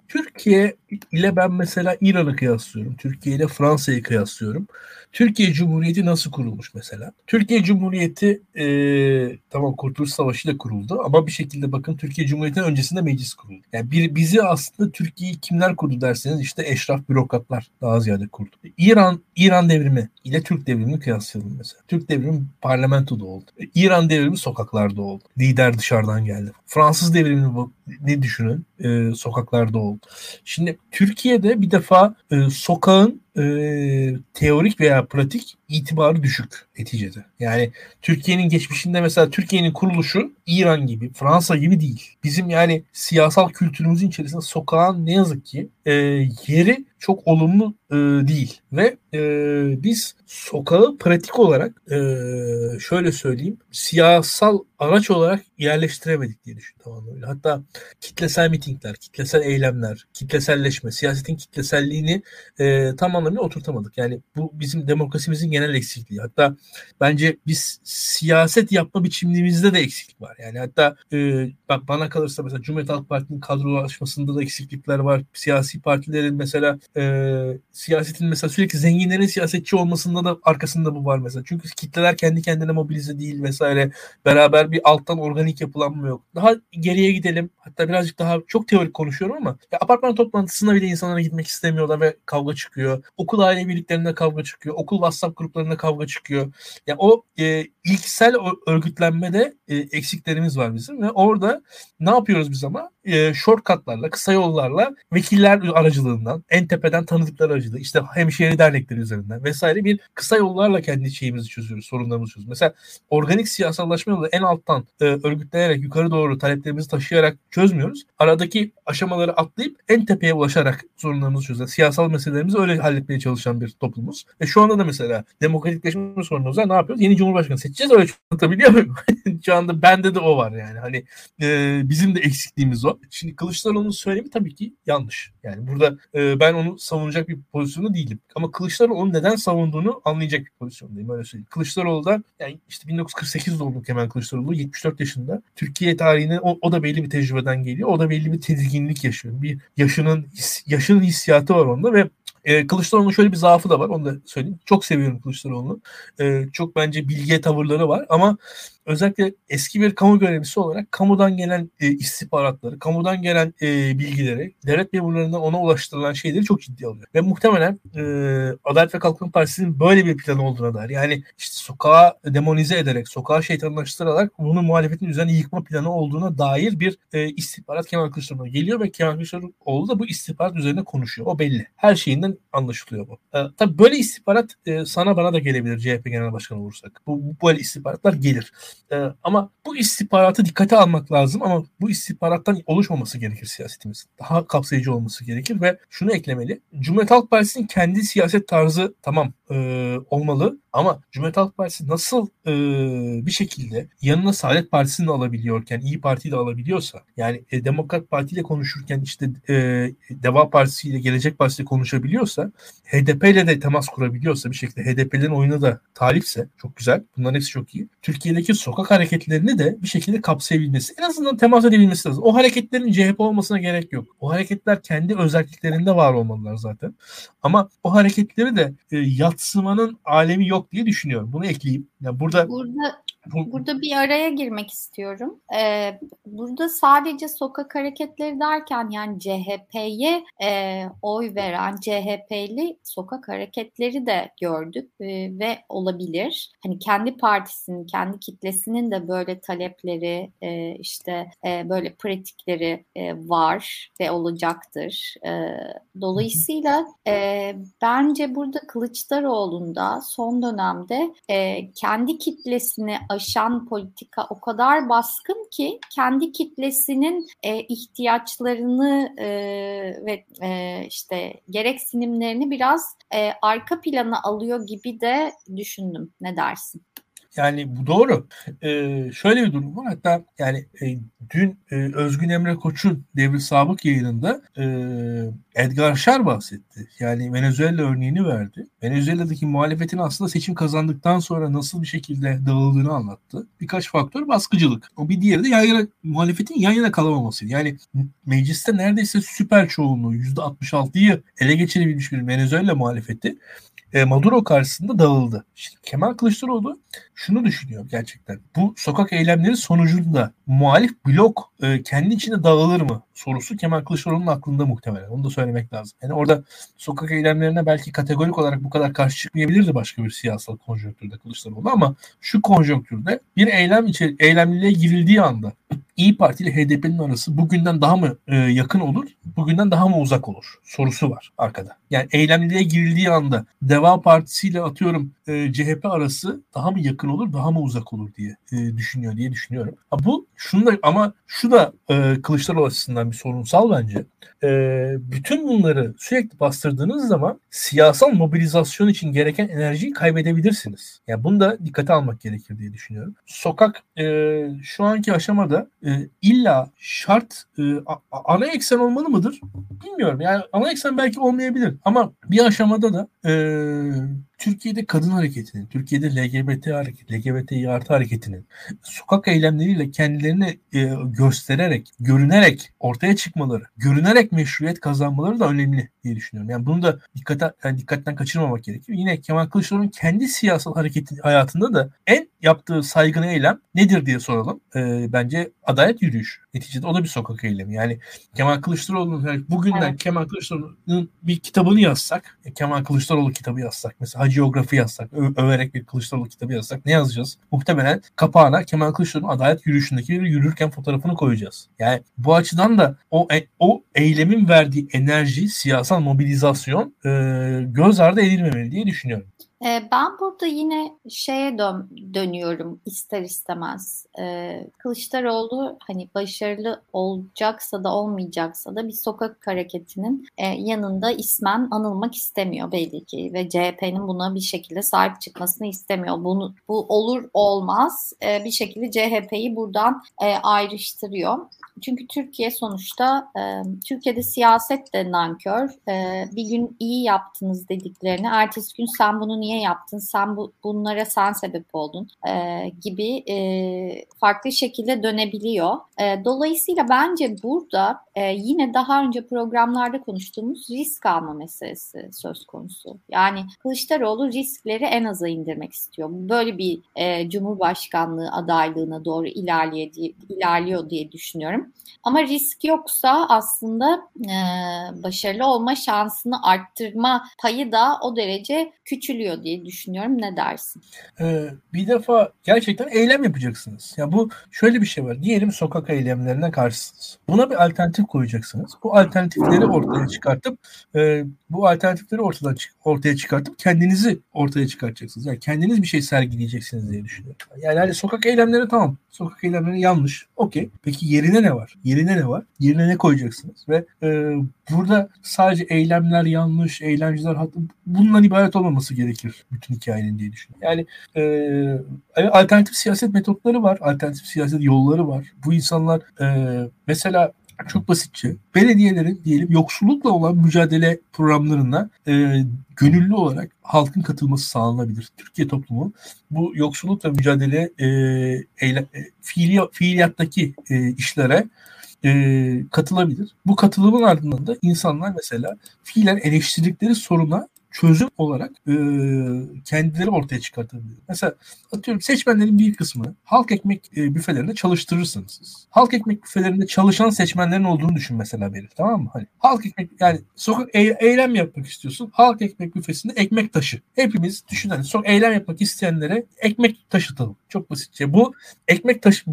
Türkiye ile ben mesela İran'ı kıyaslıyorum. Türkiye ile Fransa'yı kıyaslıyorum. Türkiye Cumhuriyeti nasıl kurulmuş mesela? Türkiye Cumhuriyeti e, tamam Kurtuluş Savaşı ile kuruldu ama bir şekilde bakın Türkiye Cumhuriyeti'nin öncesinde meclis kuruldu. Yani bir, bizi aslında Türkiye'yi kimler kurdu derseniz işte eşraf bürokratlar daha ziyade kurdu. İran İran devrimi ile Türk devrimini kıyaslayalım mesela. Türk devrimi parlamentoda oldu. İran devrimi sokaklarda oldu. Lider dışarıdan geldi. Fransız devrimini ne düşünün? E, sokaklarda oldu. Şimdi Türkiye'de bir defa e, sokağın e, teorik veya pratik itibarı düşük neticede. Yani Türkiye'nin geçmişinde mesela Türkiye'nin kuruluşu İran gibi, Fransa gibi değil. Bizim yani siyasal kültürümüzün içerisinde sokağın ne yazık ki e, yeri çok olumlu e, değil ve e, biz sokağı pratik olarak e, şöyle söyleyeyim siyasal araç olarak yerleştiremedik diye tamamıyla. Hatta kitlesel mitingler, kitlesel eylemler, kitleselleşme, siyasetin kitleselliğini e, tam anlamıyla oturtamadık. Yani bu bizim demokrasimizin genel eksikliği. Hatta bence biz siyaset yapma biçimimizde de eksiklik var. Yani hatta e, bak bana kalırsa mesela Cumhuriyet Halk Partisi'nin kadrolaşmasında da eksiklikler var. Siyasi partilerin mesela e, siyasetin mesela sürekli zenginlerin siyasetçi olmasında da arkasında bu var mesela. Çünkü kitleler kendi kendine mobilize değil vesaire. Beraber bir alttan organik yapılanma yok. Daha geriye gidelim. Hatta birazcık daha çok teorik konuşuyorum ama ya apartman toplantısına bile insanlara gitmek istemiyorlar ve kavga çıkıyor. Okul aile birliklerinde kavga çıkıyor. Okul WhatsApp gruplarında kavga çıkıyor. Ya yani o e, ilksel örgütlenmede e, eksiklerimiz var bizim ve orada ne yapıyoruz biz ama? E, shortcutlarla, kısa yollarla vekiller aracılığından, en tepeden tanıdıklar aracılığı, işte hemşehri dernekleri üzerinden vesaire bir kısa yollarla kendi şeyimizi çözüyoruz, sorunlarımızı çözüyoruz. Mesela organik siyasallaşma yolu en alttan e, örgütleyerek yukarı doğru taleplerimizi taşıyarak çözmüyoruz. Aradaki aşamaları atlayıp en tepeye ulaşarak sorunlarımızı çözüyoruz. Siyasal meselelerimizi öyle halletmeye çalışan bir toplumuz. Ve şu anda da mesela demokratikleşme sorunumuz var. Ne yapıyoruz? Yeni cumhurbaşkanı seçeceğiz öyle anlatabiliyor muyum? şu anda bende de o var yani. Hani e, bizim de eksikliğimiz o. Şimdi Kılıçdaroğlu'nun söylemi tabii ki yanlış. Yani burada e, ben onu savunacak bir pozisyonda değilim. Ama Kılıçdaroğlu onu neden savunduğunu anlayacak bir pozisyondayım öyle söyleyeyim. Kılıçdaroğlu da yani işte 1948 doğumlu Kemal Kılıçdaroğlu 74 yaşında. Türkiye tarihine o, o da belli bir tecrübeden geliyor. O da belli bir tedirginlik yaşıyor. Bir yaşının yaşının hissiyatı var onda ve e, Kılıçdaroğlu'nun şöyle bir zaafı da var. Onu da söyleyeyim. Çok seviyorum Kılıçdaroğlu'nu. E, çok bence bilgiye tavırları var ama özellikle eski bir kamu görevlisi olarak kamudan gelen e, istihbaratları, kamudan gelen e, bilgileri, devlet memurlarından ona ulaştırılan şeyleri çok ciddi alıyor. Ve muhtemelen e, Adalet ve Kalkınma Partisi'nin böyle bir planı olduğuna dair. Yani işte sokağa demonize ederek, sokağa şeytanlaştırarak bunu muhalefetin üzerine yıkma planı olduğuna dair bir e, istihbarat Kemal Kılıçdaroğlu'na geliyor ve Kemal Kılıçdaroğlu da bu istihbarat üzerine konuşuyor. O belli. Her şeyinden anlaşılıyor bu. E, tabii böyle istihbarat e, sana bana da gelebilir CHP Genel Başkanı olursak. Bu, bu böyle istihbaratlar gelir. E, ama bu istihbaratı dikkate almak lazım ama bu istihbarattan oluşmaması gerekir siyasetimiz. Daha kapsayıcı olması gerekir ve şunu eklemeli. Cumhuriyet Halk Partisi'nin kendi siyaset tarzı tamam e, olmalı ama Cumhuriyet Halk Partisi nasıl e, bir şekilde yanına Saadet Partisi'ni alabiliyorken, İyi Parti'yi de alabiliyorsa yani e, Demokrat Parti ile konuşurken işte e, Deva Partisi ile Gelecek Partisi ile konuşabiliyorsa HDP ile de temas kurabiliyorsa bir şekilde HDP'lerin oyuna da talipse çok güzel. Bunların hepsi çok iyi. Türkiye'deki sokak hareketlerini de bir şekilde kapsayabilmesi, en azından temas edebilmesi lazım. O hareketlerin CHP olmasına gerek yok. O hareketler kendi özelliklerinde var olmalılar zaten. Ama o hareketleri de e, yatsımanın alemi yok diye düşünüyorum. Bunu ekleyeyim. Yani burada burada Burada bir araya girmek istiyorum. Ee, burada sadece sokak hareketleri derken yani CHP'ye e, oy veren CHP'li sokak hareketleri de gördük e, ve olabilir. Hani kendi partisinin, kendi kitlesinin de böyle talepleri, e, işte e, böyle pratikleri e, var ve olacaktır. E, dolayısıyla e, bence burada Kılıçdaroğlu'nda son dönemde e, kendi kitlesini aşan politika o kadar baskın ki kendi kitlesinin e, ihtiyaçlarını e, ve e, işte gereksinimlerini biraz e, arka plana alıyor gibi de düşündüm. Ne dersin? Yani bu doğru. Ee, şöyle bir durum var. Hatta yani e, dün e, Özgün Emre Koç'un devri sabık yayınında e, Edgar Şar bahsetti. Yani Venezuela örneğini verdi. Venezuela'daki muhalefetin aslında seçim kazandıktan sonra nasıl bir şekilde dağıldığını anlattı. Birkaç faktör baskıcılık. O bir diğeri de yan yana, muhalefetin yan yana kalamaması. Yani mecliste neredeyse süper çoğunluğu %66'yı ele geçirebilmiş bir Venezuela muhalefeti e, Maduro karşısında dağıldı. Şimdi Kemal Kılıçdaroğlu şunu düşünüyor gerçekten. Bu sokak eylemleri sonucunda muhalif blok e, kendi içinde dağılır mı sorusu Kemal Kılıçdaroğlu'nun aklında muhtemelen. Onu da söylemek lazım. Yani orada sokak eylemlerine belki kategorik olarak bu kadar karşı çıkmayabilirdi başka bir siyasal konjonktürde Kılıçdaroğlu ama şu konjonktürde bir eylem içeri, eylemliliğe girildiği anda İyi Parti ile HDP'nin arası bugünden daha mı e, yakın olur, bugünden daha mı uzak olur sorusu var arkada. Yani eylemliliğe girildiği anda Deva Partisi ile atıyorum e, CHP arası daha mı yakın olur, daha mı uzak olur diye e, düşünüyor diye düşünüyorum. Ha, bu şunu da ama şu da e, Kılıçdaroğlu açısından bir sorunsal bence. E, bütün bunları sürekli bastırdığınız zaman siyasal mobilizasyon için gereken enerjiyi kaybedebilirsiniz. Yani bunu da dikkate almak gerekir diye düşünüyorum. Sokak e, şu anki aşamada e, illa şart e, ana eksen olmalı mıdır? Bilmiyorum. Yani ana eksen belki olmayabilir ama bir aşamada da e, Türkiye'de kadın hareketinin, Türkiye'de LGBT hareket, LGBT artı hareketinin sokak eylemleriyle kendilerini e, göstererek, görünerek ortaya çıkmaları, görünerek meşruiyet kazanmaları da önemli diye düşünüyorum. Yani bunu da dikkate, yani dikkatten kaçırmamak gerekiyor. Yine Kemal Kılıçdaroğlu'nun kendi siyasal hareketi hayatında da en yaptığı saygın eylem nedir diye soralım. E, bence adalet yürüyüş. Neticede o da bir sokak eylemi. Yani Kemal Kılıçdaroğlu'nun yani bugünden evet. Kemal Kılıçdaroğlu'nun bir kitabını yazsak, e, Kemal Kılıçdaroğlu kitabı yazsak, mesela hagiyografi yazsak, ö- överek bir Kılıçdaroğlu kitabı yazsak ne yazacağız? Muhtemelen kapağına Kemal Kılıçdaroğlu'nun adalet yürüyüşündeki yürürken fotoğrafını koyacağız. Yani bu açıdan da o e- o eylemin verdiği enerji, siyasal mobilizasyon e, göz ardı edilmemeli diye düşünüyorum. Ben burada yine şeye dön, dönüyorum ister istemez. Kılıçdaroğlu hani başarılı olacaksa da olmayacaksa da bir sokak hareketinin yanında ismen anılmak istemiyor belli ki ve CHP'nin buna bir şekilde sahip çıkmasını istemiyor. Bunu bu olur olmaz bir şekilde CHP'yi buradan ayrıştırıyor. Çünkü Türkiye sonuçta Türkiye'de siyaset de nankör. Bir gün iyi yaptınız dediklerini ertesi gün sen bunu niye yaptın, sen bu, bunlara sen sebep oldun e, gibi e, farklı şekilde dönebiliyor. E, dolayısıyla bence burada e, yine daha önce programlarda konuştuğumuz risk alma meselesi söz konusu. Yani Kılıçdaroğlu riskleri en aza indirmek istiyor. Böyle bir e, Cumhurbaşkanlığı adaylığına doğru ilerliyor diye, ilerliyor diye düşünüyorum. Ama risk yoksa aslında e, başarılı olma şansını arttırma payı da o derece küçülüyor diye düşünüyorum. Ne dersin? Ee, bir defa gerçekten eylem yapacaksınız. Ya bu şöyle bir şey var. Diyelim sokak eylemlerine karşısınız. Buna bir alternatif koyacaksınız. Bu alternatifleri ortaya çıkartıp e, bu alternatifleri ortadan ortaya çıkartıp kendinizi ortaya çıkartacaksınız. Yani kendiniz bir şey sergileyeceksiniz diye düşünüyorum. Yani hani sokak eylemleri tamam. Sokak eylemleri yanlış. Okey. Peki yerine ne var? Yerine ne var? Yerine ne koyacaksınız? Ve e, burada sadece eylemler yanlış, eylemciler hatta bundan ibaret olmaması gerekir bütün hikayenin diye düşünüyorum. Yani e, alternatif siyaset metotları var, alternatif siyaset yolları var. Bu insanlar e, mesela çok basitçe belediyelerin diyelim yoksullukla olan mücadele programlarına e, gönüllü olarak halkın katılması sağlanabilir. Türkiye toplumu bu yoksullukla mücadele e, eyle, e, fiili, fiiliyattaki e, işlere e, katılabilir. Bu katılımın ardından da insanlar mesela fiilen eleştirdikleri soruna çözüm olarak e, kendileri ortaya çıkartabilir. Mesela atıyorum seçmenlerin bir kısmı halk ekmek e, büfelerinde çalıştırırsınız siz. Halk ekmek büfelerinde çalışan seçmenlerin olduğunu düşün mesela benim tamam mı? Hani halk ekmek yani sokak e- eylem yapmak istiyorsun. Halk ekmek büfesinde ekmek taşı. Hepimiz düşün hani sok eylem yapmak isteyenlere ekmek taşıtalım. Çok basitçe. Bu ekmek taşı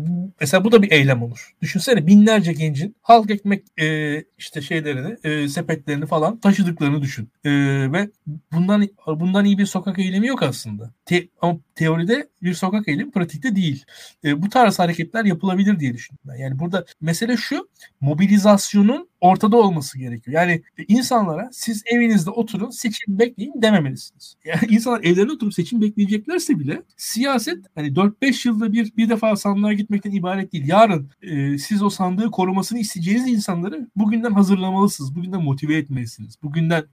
mesela bu da bir eylem olur. Düşünsene binlerce gencin halk ekmek e, işte şeylerini, e, sepetlerini falan taşıdıklarını düşün. E, ve bundan bundan iyi bir sokak eylemi yok aslında. Te, ama teoride bir sokak eylemi pratikte değil. E, bu tarz hareketler yapılabilir diye düşünüyorum ben. Yani burada mesele şu mobilizasyonun ortada olması gerekiyor. Yani insanlara siz evinizde oturun seçim bekleyin dememelisiniz. Yani insanlar evlerinde oturup seçim bekleyeceklerse bile siyaset hani 4-5 yılda bir bir defa sandığa gitmekten ibaret değil. Yarın e, siz o sandığı korumasını isteyeceğiniz insanları bugünden hazırlamalısınız. Bugünden motive etmelisiniz. Bugünden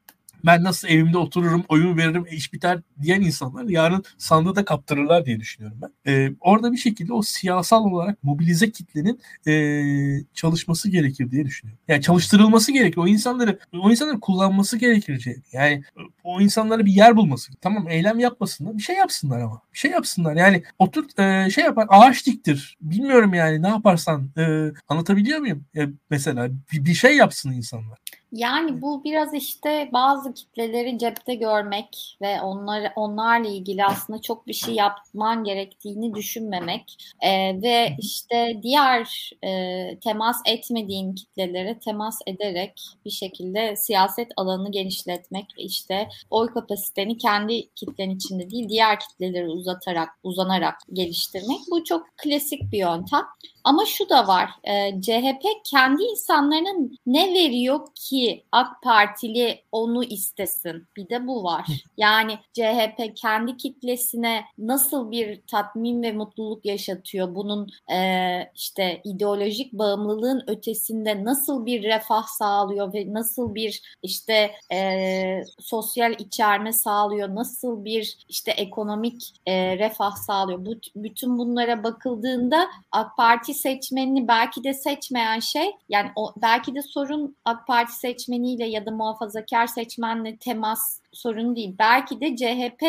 ben nasıl evimde otururum, oyun veririm, iş biter diyen insanlar yarın sandığı da kaptırırlar diye düşünüyorum ben. Ee, orada bir şekilde o siyasal olarak mobilize kitlenin e, çalışması gerekir diye düşünüyorum. Yani çalıştırılması gerekir. O insanları o insanları kullanması gerekir. Yani o insanlara bir yer bulması. Tamam eylem yapmasınlar. Bir şey yapsınlar ama. Bir şey yapsınlar. Yani otur e, şey yapar ağaç diktir. Bilmiyorum yani ne yaparsan e, anlatabiliyor muyum? E, mesela bir, bir şey yapsın insanlar. Yani bu biraz işte bazı kitleleri cepte görmek ve onları onlarla ilgili aslında çok bir şey yapman gerektiğini düşünmemek e, ve işte diğer e, temas etmediğin kitlelere temas ederek bir şekilde siyaset alanını genişletmek işte oy kapasiteni kendi kitlen içinde değil diğer kitleleri uzatarak uzanarak geliştirmek bu çok klasik bir yöntem. Ama şu da var. E, CHP kendi insanlarının ne veriyor ki AK Partili onu istesin? Bir de bu var. Yani CHP kendi kitlesine nasıl bir tatmin ve mutluluk yaşatıyor? Bunun e, işte ideolojik bağımlılığın ötesinde nasıl bir refah sağlıyor ve nasıl bir işte e, sosyal içerme sağlıyor, nasıl bir işte ekonomik e, refah sağlıyor. Bu, bütün bunlara bakıldığında AK Parti seçmenini belki de seçmeyen şey yani o, belki de sorun AK Parti seçmeniyle ya da muhafazakar seçmenle temas sorun değil. Belki de CHP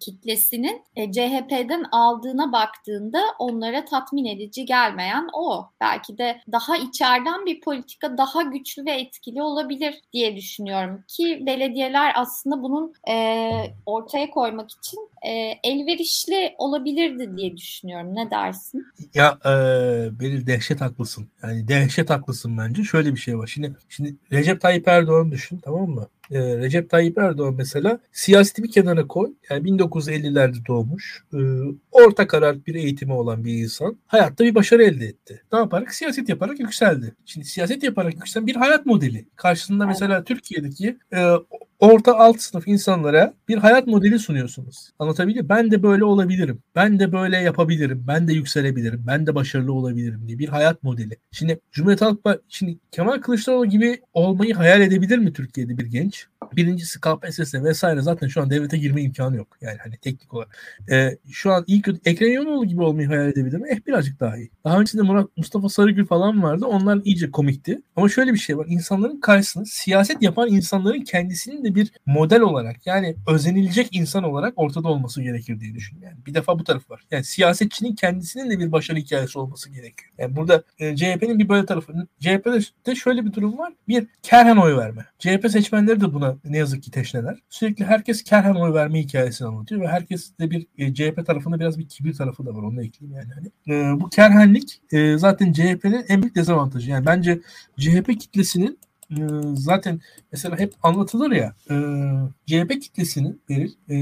kitlesinin e, CHP'den aldığına baktığında onlara tatmin edici gelmeyen o. Belki de daha içeriden bir politika daha güçlü ve etkili olabilir diye düşünüyorum ki belediyeler aslında bunun e, ortaya koymak için e, elverişli olabilirdi diye düşünüyorum. Ne dersin? Ya e, Beril dehşet haklısın. Yani dehşet haklısın bence. Şöyle bir şey var. Şimdi şimdi Recep Tayyip Erdoğan düşün tamam mı? E, Recep Tayyip Erdoğan mesela siyaseti bir kenara koy. Yani 1950'lerde doğmuş. E, orta karar bir eğitimi olan bir insan. Hayatta bir başarı elde etti. Ne yaparak? Siyaset yaparak yükseldi. Şimdi siyaset yaparak yükselen bir hayat modeli. Karşısında mesela Türkiye'deki e, orta alt sınıf insanlara bir hayat modeli sunuyorsunuz. Anlatabiliyor Ben de böyle olabilirim. Ben de böyle yapabilirim. Ben de yükselebilirim. Ben de başarılı olabilirim diye bir hayat modeli. Şimdi Cumhuriyet Halk Partisi, şimdi Kemal Kılıçdaroğlu gibi olmayı hayal edebilir mi Türkiye'de bir genç? Birincisi KPSS vesaire zaten şu an devlete girme imkanı yok. Yani hani teknik olarak. Ee, şu an ilk Ekrem İmamoğlu gibi olmayı hayal edebilir mi? Eh birazcık daha iyi. Daha öncesinde Murat Mustafa Sarıgül falan vardı. Onlar iyice komikti. Ama şöyle bir şey var. İnsanların karşısında siyaset yapan insanların kendisinin de bir model olarak yani özenilecek insan olarak ortada olması gerekir diye düşünüyorum. Yani bir defa bu taraf var. Yani siyasetçinin kendisinin de bir başarı hikayesi olması gerekiyor. Yani burada e, CHP'nin bir böyle tarafı. CHP'de de şöyle bir durum var. Bir kerhen oy verme. CHP seçmenleri de buna ne yazık ki teşneler. Sürekli herkes kerhen oy verme hikayesini anlatıyor ve herkes de bir e, CHP tarafında biraz bir kibir tarafı da var. Onu ekleyeyim yani. Hani, e, bu kerhenlik e, zaten CHP'nin en büyük dezavantajı. Yani bence CHP kitlesinin e, zaten mesela hep anlatılır ya e, CHP kitlesinin verir e,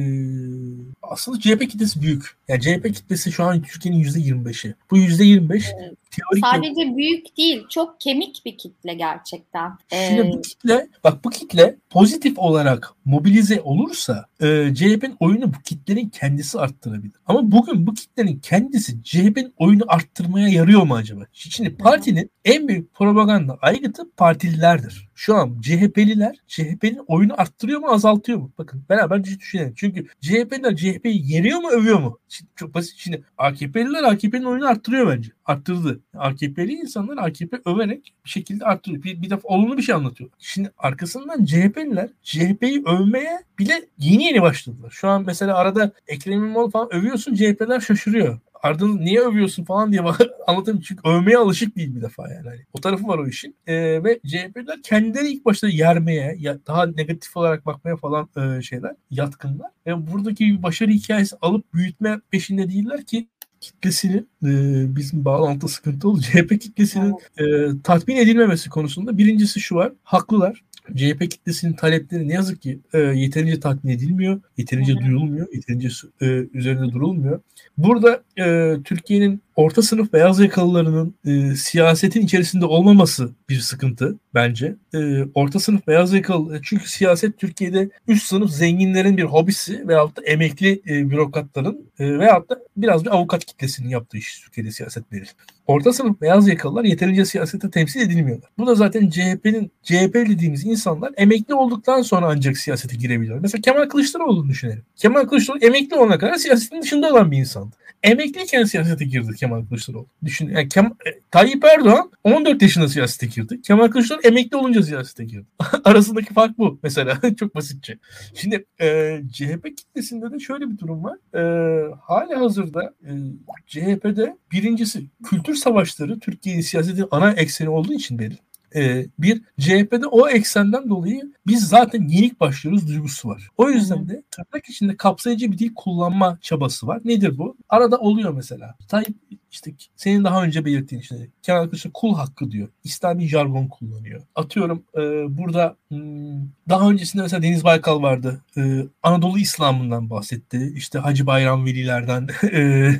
aslında CHP kitlesi büyük. Yani CHP kitlesi şu an Türkiye'nin yüzde 25'i. Bu yüzde 25 evet. Teorik Sadece yok. büyük değil, çok kemik bir kitle gerçekten. Şimdi ee... bu kitle, bak bu kitle pozitif olarak mobilize olursa e, CHP'nin oyunu bu kitlenin kendisi arttırabilir. Ama bugün bu kitlenin kendisi CHP'nin oyunu arttırmaya yarıyor mu acaba? Şimdi partinin en büyük propaganda aygıtı partililerdir. Şu an CHP'liler CHP'nin oyunu arttırıyor mu azaltıyor mu? Bakın beraber düşünelim. Çünkü CHP'liler CHP'yi yeniyor mu övüyor mu? Şimdi, çok basit. Şimdi AKP'liler AKP'nin oyunu arttırıyor bence. Arttırdı. AKP'li insanlar AKP överek bir şekilde arttırıyor. Bir, bir defa olumlu bir şey anlatıyor. Şimdi arkasından CHP'liler CHP'yi övmeye bile yeni yeni başladılar. Şu an mesela arada Ekrem İmamoğlu falan övüyorsun CHP'ler şaşırıyor. Ardını niye övüyorsun falan diye anlatayım. Çünkü övmeye alışık değil bir defa yani. Hani o tarafı var o işin. E, ve CHP'ler kendileri ilk başta yermeye, ya, daha negatif olarak bakmaya falan e, şeyler, yatkınlar. Ve buradaki bir başarı hikayesi alıp büyütme peşinde değiller ki kitlesinin e, bizim bağlantı sıkıntı oldu. CHP kitlesinin e, tatmin edilmemesi konusunda birincisi şu var. Haklılar. CHP kitlesinin talepleri ne yazık ki e, yeterince tatmin edilmiyor, yeterince duyulmuyor, yeterince e, üzerinde durulmuyor. Burada e, Türkiye'nin orta sınıf beyaz yakalılarının e, siyasetin içerisinde olmaması bir sıkıntı bence. E, orta sınıf beyaz yakalı e, çünkü siyaset Türkiye'de üst sınıf zenginlerin bir hobisi veyahut da emekli e, bürokratların e, veyahut da biraz bir avukat kitlesinin yaptığı iş Türkiye'de siyaset verir. Orta sınıf beyaz yakalılar yeterince siyasete temsil edilmiyorlar. Bu da zaten CHP'nin CHP dediğimiz insanlar emekli olduktan sonra ancak siyasete girebiliyor. Mesela Kemal Kılıçdaroğlu'nu düşünelim. Kemal Kılıçdaroğlu emekli olana kadar siyasetin dışında olan bir insandı. Emekliyken siyasete girdi Kemal Kılıçdaroğlu. Düşün, yani Kem, e, Tayyip Erdoğan 14 yaşında siyasete girdi. Kemal Kılıçdaroğlu emekli olunca siyasete girdi. Arasındaki fark bu mesela. Çok basitçe. Şimdi e, CHP kitlesinde de şöyle bir durum var. E, hali hazırda e, CHP'de birincisi kültür savaşları Türkiye'nin siyasetin ana ekseni olduğu için benim e, bir CHP'de o eksenden dolayı biz zaten yenik başlıyoruz duygusu var. O yüzden de tırnak içinde kapsayıcı bir dil kullanma çabası var. Nedir bu? Arada oluyor mesela. Tayyip işte senin daha önce belirttiğin işte Kemal Kılıçdaroğlu kul hakkı diyor. İslami jargon kullanıyor. Atıyorum e, burada hmm, daha öncesinde mesela Deniz Baykal vardı. E, Anadolu İslam'ından bahsetti. İşte Hacı Bayram Velilerden e,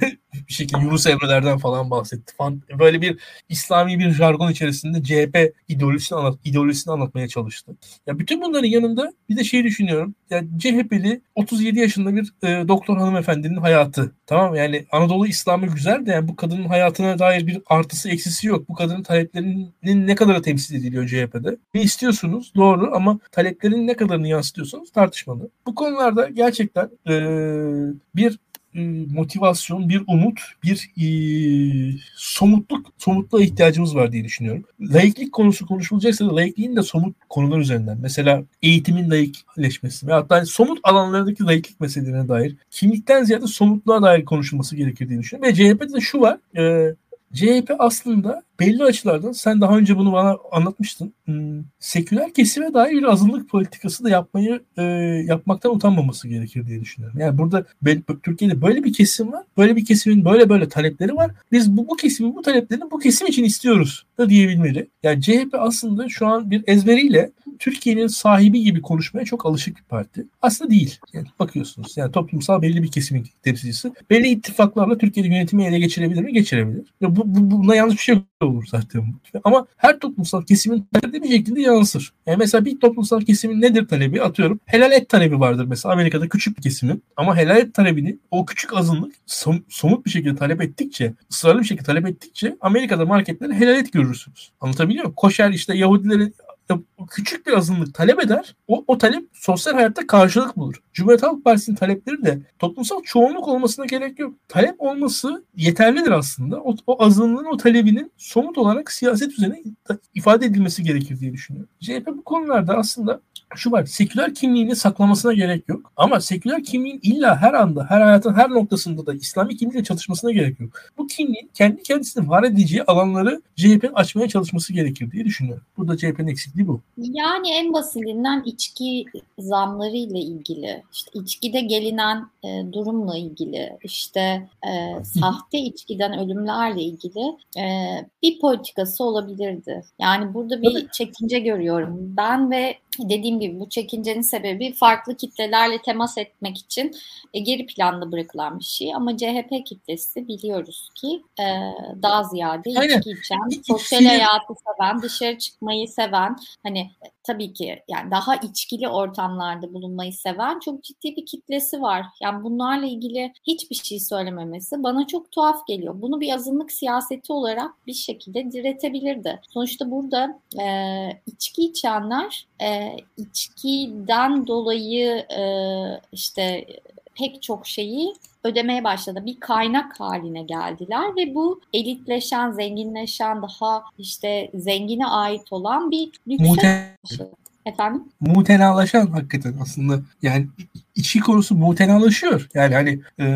bir şekilde Yunus Emre'lerden falan bahsetti. Falan. Böyle bir İslami bir jargon içerisinde CHP ideolojisini, anlat, ideolojisini anlatmaya çalıştı. Ya bütün bunların yanında bir de şey düşünüyorum. Yani CHP'li 37 yaşında bir e, doktor hanımefendinin hayatı. Tamam yani Anadolu İslamı güzel de yani bu kadının hayatına dair bir artısı eksisi yok. Bu kadının taleplerinin ne kadarı temsil ediliyor CHP'de. Ne istiyorsunuz doğru ama taleplerin ne kadarını yansıtıyorsunuz tartışmalı. Bu konularda gerçekten e, bir e, motivasyon, bir umut, bir e, somutluk, somutluğa ihtiyacımız var diye düşünüyorum. Laiklik konusu konuşulacaksa da laikliğin de somut konular üzerinden. Mesela eğitimin laikleşmesi ve hatta somut alanlardaki laiklik meselelerine dair kimlikten ziyade somutluğa dair konuşulması gerekir diye düşünüyorum. Ve CHP'de de şu var. E, CHP aslında belli açılardan sen daha önce bunu bana anlatmıştın. Hmm, seküler kesime dair bir azınlık politikası da yapmayı e, yapmaktan utanmaması gerekir diye düşünüyorum. Yani burada Türkiye'de böyle bir kesim var. Böyle bir kesimin böyle böyle talepleri var. Biz bu, bu kesimin bu taleplerini bu kesim için istiyoruz da diyebilmeli. Yani CHP aslında şu an bir ezberiyle Türkiye'nin sahibi gibi konuşmaya çok alışık bir parti. Aslında değil. Yani bakıyorsunuz. Yani toplumsal belli bir kesimin temsilcisi. Belli ittifaklarla Türkiye'de yönetimi ele geçirebilir mi? Geçirebilir. Ya bu, bu, buna yanlış bir şey olur zaten. Ama her toplumsal kesimin talebi bir şekilde yansır. Yani mesela bir toplumsal kesimin nedir talebi? Atıyorum helal et talebi vardır mesela Amerika'da küçük bir kesimin. Ama helal et talebini o küçük azınlık som, somut bir şekilde talep ettikçe, ısrarlı bir şekilde talep ettikçe Amerika'da marketlerde helal et görürsünüz. Anlatabiliyor muyum? Koşer işte Yahudilerin küçük bir azınlık talep eder. O, o talep sosyal hayatta karşılık bulur. Cumhuriyet Halk Partisi'nin talepleri de toplumsal çoğunluk olmasına gerek yok. Talep olması yeterlidir aslında. O, o azınlığın o talebinin somut olarak siyaset üzerine ifade edilmesi gerekir diye düşünüyorum. CHP bu konularda aslında şu var. Seküler kimliğini saklamasına gerek yok. Ama seküler kimliğin illa her anda, her hayatın her noktasında da İslami kimlikle çatışmasına gerek yok. Bu kimliğin kendi kendisini var edeceği alanları CHP'nin açmaya çalışması gerekir diye düşünüyorum. Burada CHP'nin eksikliği bu. Yani en basitinden içki zamları ile ilgili, işte içkide gelinen e, durumla ilgili, işte e, sahte içkiden ölümlerle ilgili e, bir politikası olabilirdi. Yani burada bir çekince görüyorum. Ben ve dediğim gibi bu çekincenin sebebi farklı kitlelerle temas etmek için e, geri planda bırakılan bir şey. Ama CHP kitlesi biliyoruz ki e, daha ziyade Aynen. içki içen, sosyal hayatı seven, dışarı çıkmayı seven, hani e, tabii ki yani daha içkili ortamlarda bulunmayı seven çok ciddi bir kitlesi var. Yani bunlarla ilgili hiçbir şey söylememesi bana çok tuhaf geliyor. Bunu bir azınlık siyaseti olarak bir şekilde diretebilirdi. Sonuçta burada e, içki içenler e, içkiden dolayı e, işte pek çok şeyi ödemeye başladı. Bir kaynak haline geldiler ve bu elitleşen, zenginleşen, daha işte zengine ait olan bir lükse Efendim? Mutenalaşan hakikaten aslında. Yani içki konusu mutenalaşıyor. Yani hani e,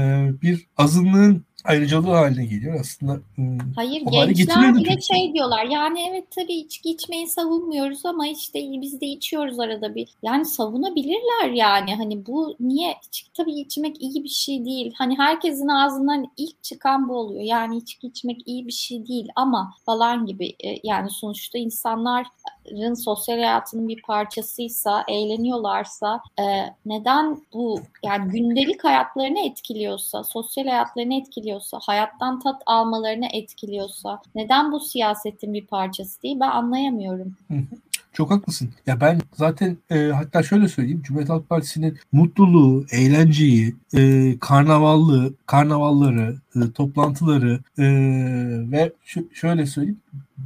bir azınlığın ayrıcalığı haline geliyor aslında. Hayır gençler bile şey diyorlar yani evet tabii içki içmeyi savunmuyoruz ama işte biz de içiyoruz arada bir. Yani savunabilirler yani hani bu niye içki tabii içmek iyi bir şey değil. Hani herkesin ağzından ilk çıkan bu oluyor. Yani içki içmek iyi bir şey değil ama falan gibi e, yani sonuçta insanlar sosyal hayatının bir parçasıysa, eğleniyorlarsa e, neden bu yani gündelik hayatlarını etkiliyorsa, sosyal hayatlarını etkiliyorsa, hayattan tat almalarını etkiliyorsa neden bu siyasetin bir parçası değil ben anlayamıyorum. Çok haklısın. Ya ben zaten e, hatta şöyle söyleyeyim. Cumhuriyet Halk Partisi'nin mutluluğu, eğlenceyi, e, karnavallı, karnavalları, e, toplantıları e, ve şöyle söyleyeyim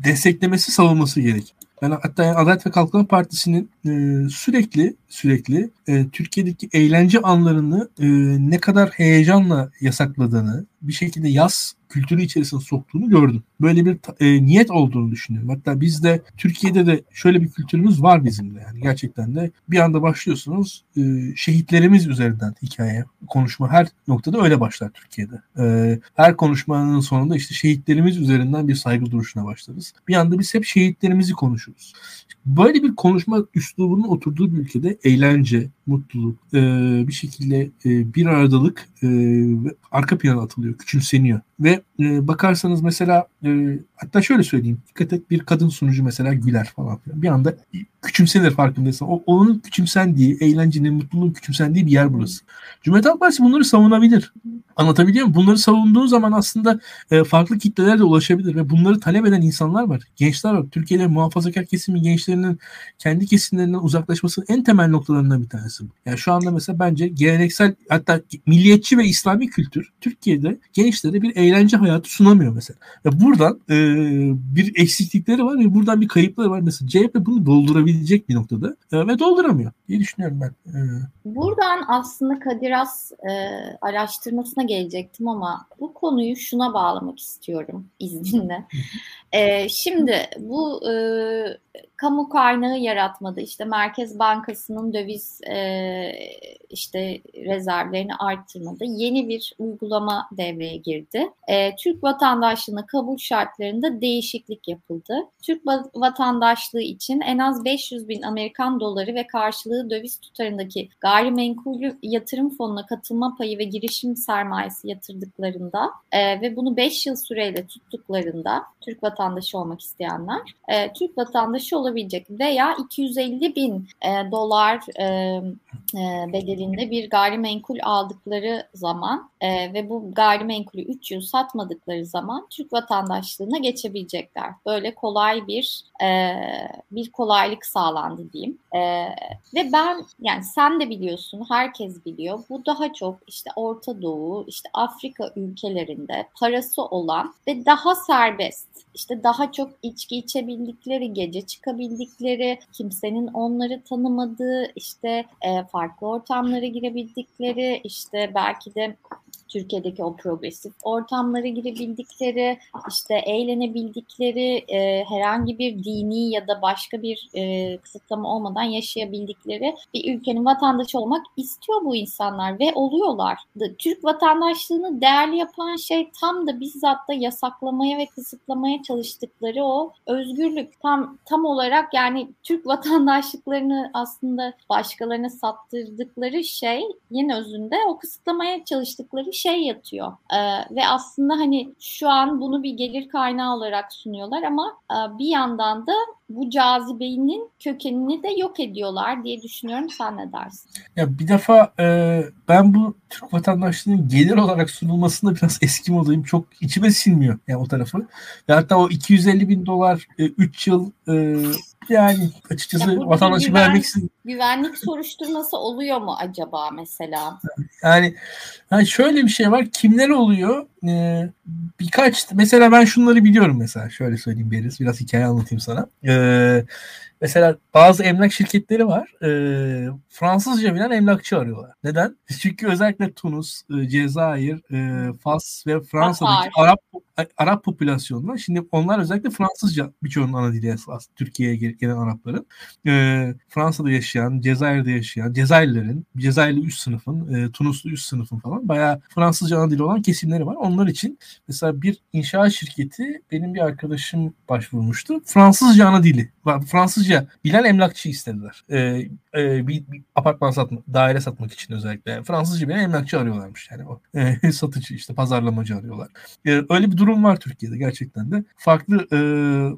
desteklemesi savunması gerek. Ben hatta Adalet ve Kalkınma Partisi'nin e, sürekli sürekli e, Türkiye'deki eğlence anlarını e, ne kadar heyecanla yasakladığını, bir şekilde yaz kültürü içerisine soktuğunu gördüm. Böyle bir e, niyet olduğunu düşünüyorum. Hatta bizde Türkiye'de de şöyle bir kültürümüz var bizim de. Yani gerçekten de bir anda başlıyorsunuz e, şehitlerimiz üzerinden hikaye, konuşma her noktada öyle başlar Türkiye'de. E, her konuşmanın sonunda işte şehitlerimiz üzerinden bir saygı duruşuna başlarız. Bir anda biz hep şehitlerimizi konuşuruz. Böyle bir konuşma üslubunun oturduğu bir ülkede eğlence, mutluluk, e, bir şekilde e, bir aradalık e, arka plana atılıyor, küçümseniyor. Ve e, bakarsanız mesela e, hatta şöyle söyleyeyim. Dikkat et bir kadın sunucu mesela güler falan filan. Bir anda küçümsenir farkındaysan. O, onun küçümsendiği, eğlencenin, mutluluğun küçümsendiği bir yer burası. Cumhuriyet Halk Partisi bunları savunabilir. Anlatabiliyor muyum? Bunları savunduğu zaman aslında e, farklı kitleler de ulaşabilir ve bunları talep eden insanlar var. Gençler var. Türkiye'de muhafazakar kesimi gençlerinin kendi kesimlerinden uzaklaşmasının en temel noktalarından bir tanesi bu. Yani şu anda mesela bence geleneksel hatta milliyetçi ve İslami kültür Türkiye'de gençlere bir eğlence hayatı sunamıyor mesela. Ve buradan e, bir eksiklikleri var ve buradan bir kayıpları var. Mesela CHP bunu doldurabilecek bir noktada e, ve dolduramıyor diye düşünüyorum ben. E. Buradan aslında Kadir Has e, araştırmasına gelecektim ama bu konuyu şuna bağlamak istiyorum izninle. E, şimdi bu e, kamu kaynağı yaratmadı. İşte Merkez Bankası'nın döviz e, işte rezervlerini arttırmadı. Yeni bir uygulama devreye girdi. E, Türk vatandaşlığına kabul şartlarında değişiklik yapıldı. Türk vatandaşlığı için en az 500 bin Amerikan doları ve karşılığı döviz tutarındaki gayrimenkul yatırım fonuna katılma payı ve girişim sermayesi yatırdıklarında e, ve bunu 5 yıl süreyle tuttuklarında Türk vatandaşı olmak isteyenler e, Türk vatandaşı olabilecek veya 250 bin e, dolar e, e, bedelinde bir gayrimenkul aldıkları zaman e, ve bu gayrimenkulü 3 yıl satmadıkları zaman Türk vatandaşlığına geçebilecekler. Böyle kolay bir e, bir kolaylık sağlandı diyeyim. E, ve ben yani sen de biliyorsun, herkes biliyor. Bu daha çok işte Orta Doğu, işte Afrika ülkelerinde parası olan ve daha serbest, işte daha çok içki içebildikleri, gece çıkabildikleri, kimsenin onları tanımadığı, işte e, farklı ortamlara girebildikleri, işte belki de Türkiye'deki o progresif ortamlara girebildikleri, işte eğlenebildikleri, e, herhangi bir dini ya da başka bir e, kısıtlama olmadan yaşayabildikleri bir ülkenin vatandaşı olmak istiyor bu insanlar ve oluyorlar. Türk vatandaşlığını değerli yapan şey tam da bizzat da yasaklamaya ve kısıtlamaya çalıştıkları o özgürlük. Tam tam olarak yani Türk vatandaşlıklarını aslında başkalarına sattırdıkları şey yine özünde o kısıtlamaya çalıştıkları şey yatıyor. Ee, ve aslında hani şu an bunu bir gelir kaynağı olarak sunuyorlar ama e, bir yandan da bu cazibenin kökenini de yok ediyorlar diye düşünüyorum. Sen ne dersin? Ya bir defa e, ben bu Türk vatandaşlığının gelir olarak sunulmasında biraz eski modayım. Çok içime sinmiyor yani o tarafı. Ve hatta o 250 bin dolar 3 e, yıl e, yani açıkçası ya vatandaşı güven, vermek için. Güvenlik soruşturması oluyor mu acaba mesela? Yani, yani şöyle bir şey var. Kimler oluyor? Ee, birkaç mesela ben şunları biliyorum mesela. Şöyle söyleyeyim Beriz. Biraz hikaye anlatayım sana. Ee, Mesela bazı emlak şirketleri var. E, Fransızca bilen emlakçı arıyorlar. Neden? Çünkü özellikle Tunus, e, Cezayir, e, Fas ve Fransa'daki. Arap Arap popülasyonuna şimdi onlar özellikle Fransızca birçoğunun ana dili esas Türkiye'ye gelen Arapların. E, Fransa'da yaşayan, Cezayir'de yaşayan Cezayirlerin, Cezayirli üst sınıfın, e, Tunuslu üst sınıfın falan bayağı Fransızca ana dili olan kesimleri var. Onlar için mesela bir inşaat şirketi benim bir arkadaşım başvurmuştu. Fransızca ana dili. Fransızca bilen emlakçı istediler. E, e, bir, bir apartman satmak, daire satmak için özellikle. Fransızca bilen emlakçı arıyorlarmış yani o. E, satıcı işte pazarlamacı arıyorlar. E, öyle bir durum var Türkiye'de gerçekten de. Farklı e,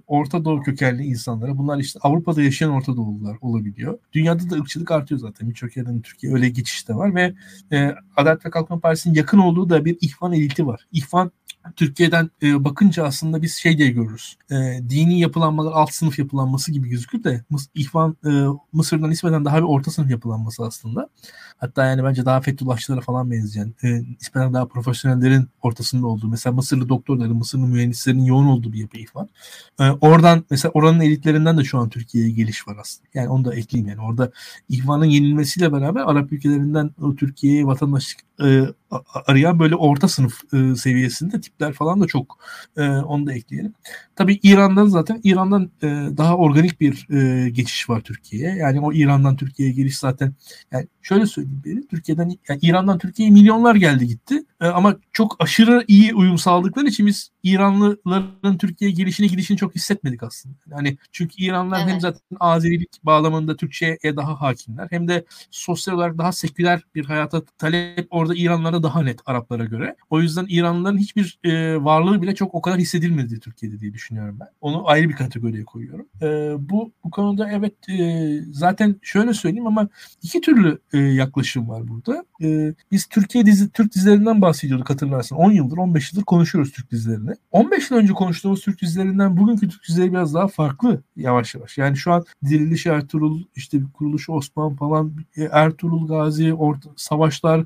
Orta Doğu kökenli insanlara bunlar işte Avrupa'da yaşayan Orta Doğulular olabiliyor. Dünyada da ırkçılık artıyor zaten. Birçok yerden Türkiye öyle geçişte var ve e, Adalet ve Kalkınma Partisi'nin yakın olduğu da bir ihvan eliti var. İhvan Türkiye'den e, bakınca aslında biz şey diye görürüz. E, dini yapılanmalar alt sınıf yapılanması gibi gözükür de Mıs İhvan e, Mısır'dan nispeten daha bir orta sınıf yapılanması aslında. Hatta yani bence daha Fethullahçılara falan benzeyen, e, nispeten daha profesyonellerin ortasında olduğu. Mesela Mısırlı doktorların, Mısırlı mühendislerin yoğun olduğu bir yapı İhvan. E, oradan mesela oranın elitlerinden de şu an Türkiye'ye geliş var aslında. Yani onu da ekleyeyim yani. Orada İhvan'ın yenilmesiyle beraber Arap ülkelerinden Türkiye'ye vatandaşlık e, arayan böyle orta sınıf e, seviyesinde tipler falan da çok e, onu da ekleyelim. Tabii İran'dan zaten İran'dan e, daha organik bir e, geçiş var Türkiye'ye. Yani o İran'dan Türkiye'ye geliş zaten yani şöyle söyleyeyim beni Türkiye'den yani İran'dan Türkiye'ye milyonlar geldi gitti. E, ama çok aşırı iyi uyum sağladıkları için biz İranlıların Türkiye'ye gelişini gidişini çok hissetmedik aslında. Yani çünkü İranlılar evet. hem zaten Azerilik bağlamında Türkçe'ye daha hakimler hem de sosyal olarak daha seküler bir hayata talep orada orada İranlara daha net Araplara göre. O yüzden İranlıların hiçbir e, varlığı bile çok o kadar hissedilmedi Türkiye'de diye düşünüyorum ben. Onu ayrı bir kategoriye koyuyorum. E, bu bu konuda evet e, zaten şöyle söyleyeyim ama iki türlü e, yaklaşım var burada. E, biz Türkiye dizi Türk dizilerinden bahsediyorduk hatırlarsın. 10 yıldır 15 yıldır konuşuyoruz Türk dizilerini. 15 yıl önce konuştuğumuz Türk dizilerinden bugünkü Türk dizileri biraz daha farklı yavaş yavaş. Yani şu an Diriliş Ertuğrul, işte Kuruluş Osman falan, e, Ertuğrul Gazi, orta, savaşlar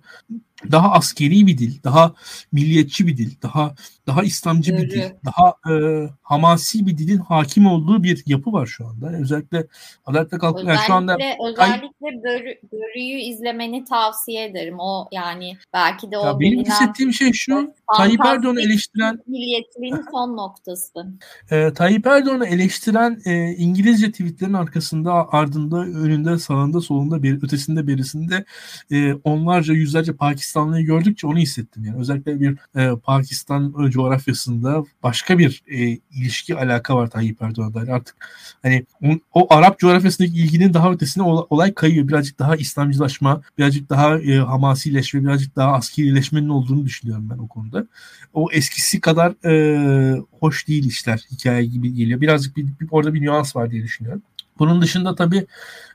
daha askeri bir dil, daha milliyetçi bir dil, daha daha İslamcı bir dil, daha e, hamasi bir dilin hakim olduğu bir yapı var şu anda. Özellikle Adalet ve Kalkınma yani şu anda özellikle börü, Börü'yü izlemeni tavsiye ederim. O yani belki de o ya benim hissettiğim şey şu Tayyip Erdoğan'ı eleştiren milliyetçiliğin son noktası. E, Tayyip Erdoğan'ı eleştiren e, İngilizce tweetlerin arkasında, ardında, önünde, sağında, solunda, bir, ötesinde, berisinde e, onlarca, yüzlerce Pakistanlıyı gördükçe onu hissettim. Yani özellikle bir e, Pakistan coğrafyasında başka bir e, ilişki alaka var Tayyip Erdoğan'da. Yani artık hani o, o Arap coğrafyasındaki ilginin daha ötesine olay kayıyor. Birazcık daha İslamcılaşma, birazcık daha e, hamasileşme, birazcık daha askerileşmenin olduğunu düşünüyorum ben o konuda. O eskisi kadar e, hoş değil işler hikaye gibi geliyor. Birazcık bir, bir, orada bir nüans var diye düşünüyorum. Bunun dışında tabii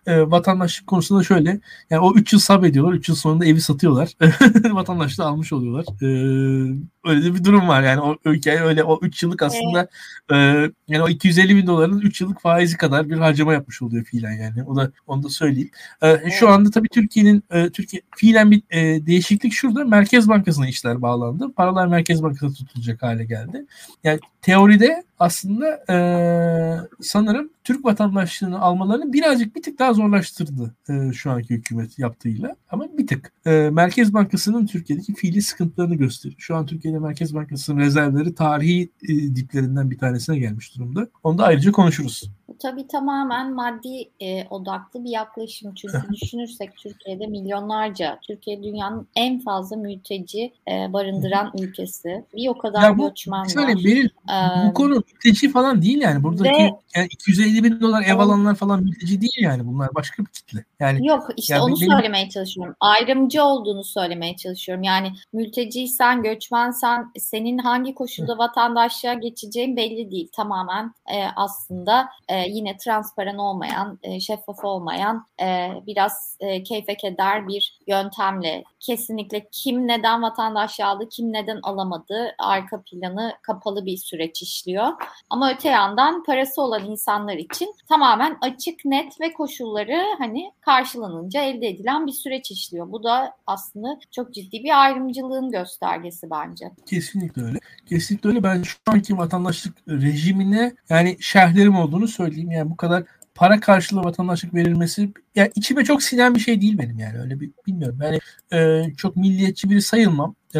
e, vatandaşlık konusunda şöyle. Yani o 3 yıl sabrediyorlar. 3 yıl sonunda evi satıyorlar. Vatandaşlığı almış oluyorlar. E, öyle de bir durum var. Yani o hikaye öyle o 3 yıllık aslında e, yani o 250 bin doların 3 yıllık faizi kadar bir harcama yapmış oluyor fiilen yani. O da onu da söyleyeyim. E, şu anda tabii Türkiye'nin e, Türkiye fiilen bir e, değişiklik şurada. Merkez Bankası'na işler bağlandı. Paralar Merkez Bankası tutulacak hale geldi. Yani teoride aslında e, sanırım Türk vatandaşlığını almalarını birazcık bir tık daha zorlaştırdı e, şu anki hükümet yaptığıyla. Ama bir tık. E, Merkez Bankası'nın Türkiye'deki fiili sıkıntılarını gösteriyor. Şu an Türkiye'de Merkez Bankası'nın rezervleri tarihi e, diplerinden bir tanesine gelmiş durumda. Onu da ayrıca konuşuruz. Tabii tamamen maddi e, odaklı bir yaklaşım. Çünkü düşünürsek Türkiye'de milyonlarca, Türkiye dünyanın en fazla mülteci e, barındıran ülkesi. Bir o kadar ya bu, göçmen var. Benim, ee, bu konu mülteci falan değil yani. Buradaki ve, yani 250 bin dolar ev alanlar falan mülteci değil yani. Bunlar başka bir kitle. Yani Yok işte yani onu benim... söylemeye çalışıyorum. Ayrımcı olduğunu söylemeye çalışıyorum. Yani mülteciysen, göçmensen senin hangi koşulda vatandaşlığa geçeceğin belli değil. Tamamen e, aslında e, yine transparan olmayan, e, şeffaf olmayan e, biraz e, keyfe keder bir yöntemle kesinlikle kim neden vatandaşlığı aldı, kim neden alamadı arka planı kapalı bir süreç işliyor. Ama öte yandan parası olan insanlar için tamamen açık, net ve koşulları hani karşılanınca elde edilen bir süreç işliyor. Bu da aslında çok ciddi bir ayrımcılığın göstergesi bence. Kesinlikle öyle. Kesinlikle öyle. Ben şu anki vatandaşlık rejimine yani şerhlerim olduğunu söyleyeyim. Yani bu kadar para karşılığı vatandaşlık verilmesi yani içime çok sinen bir şey değil benim yani öyle bir bilmiyorum. Yani e, çok milliyetçi biri sayılmam. E,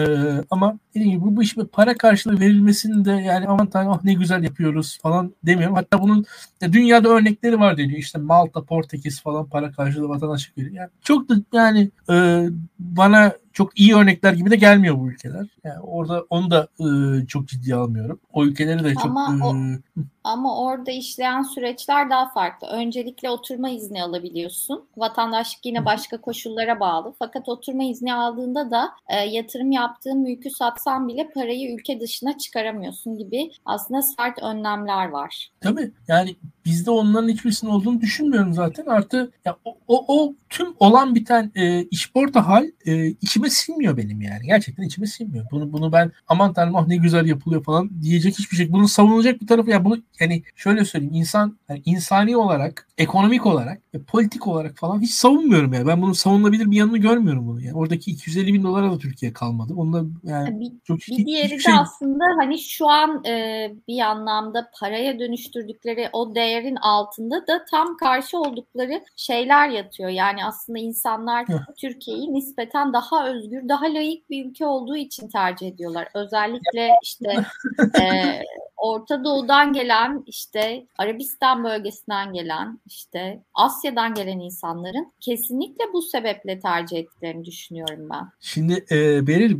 ama dediğim gibi bu, bu iş para karşılığı verilmesini de yani aman tanrım ah ne güzel yapıyoruz falan demiyorum. Hatta bunun ya, dünyada örnekleri var deniyor. İşte Malta, Portekiz falan para karşılığı vatandaşlık veriyor. Yani çok da yani e, bana çok iyi örnekler gibi de gelmiyor bu ülkeler. Yani orada onu da e, çok ciddiye almıyorum. O ülkeleri de çok ama, o, ama orada işleyen süreçler daha farklı. Öncelikle oturma izni alabiliyorsun. Vatandaşlık yine başka koşullara bağlı. Fakat oturma izni aldığında da e, yatırım yaptığın mülkü satsan bile parayı ülke dışına çıkaramıyorsun gibi aslında sert önlemler var. Tabii yani bizde onların hiçbirisinin olduğunu düşünmüyorum zaten. Artı ya, o, o, o tüm olan biten e, işporta hal e, içime sinmiyor benim yani. Gerçekten içime sinmiyor. Bunu bunu ben aman tanrım ah ne güzel yapılıyor falan diyecek hiçbir şey. Bunun savunulacak bir tarafı ya bunu yani şöyle söyleyeyim insan yani insani olarak, ekonomik olarak ve politik olarak falan hiç savunmuyorum yani. Ben bunun savunulabilir bir yanını görmüyorum bunu. Yani oradaki 250 bin dolara da Türkiye kalmadı. Onda yani bir, çok bir diğeri de şey... aslında hani şu an e, bir anlamda paraya dönüştürdükleri o değerin altında da tam karşı oldukları şeyler yatıyor. Yani aslında insanlar Türkiye'yi nispeten daha özgür, daha layık bir ülke olduğu için tercih ediyorlar. Özellikle işte e, Orta Doğu'dan gelen işte Arabistan bölgesinden gelen işte Asya'dan gelen insanların kesinlikle bu sebeple tercih ettiklerini düşünüyorum ben. Şimdi e, Beril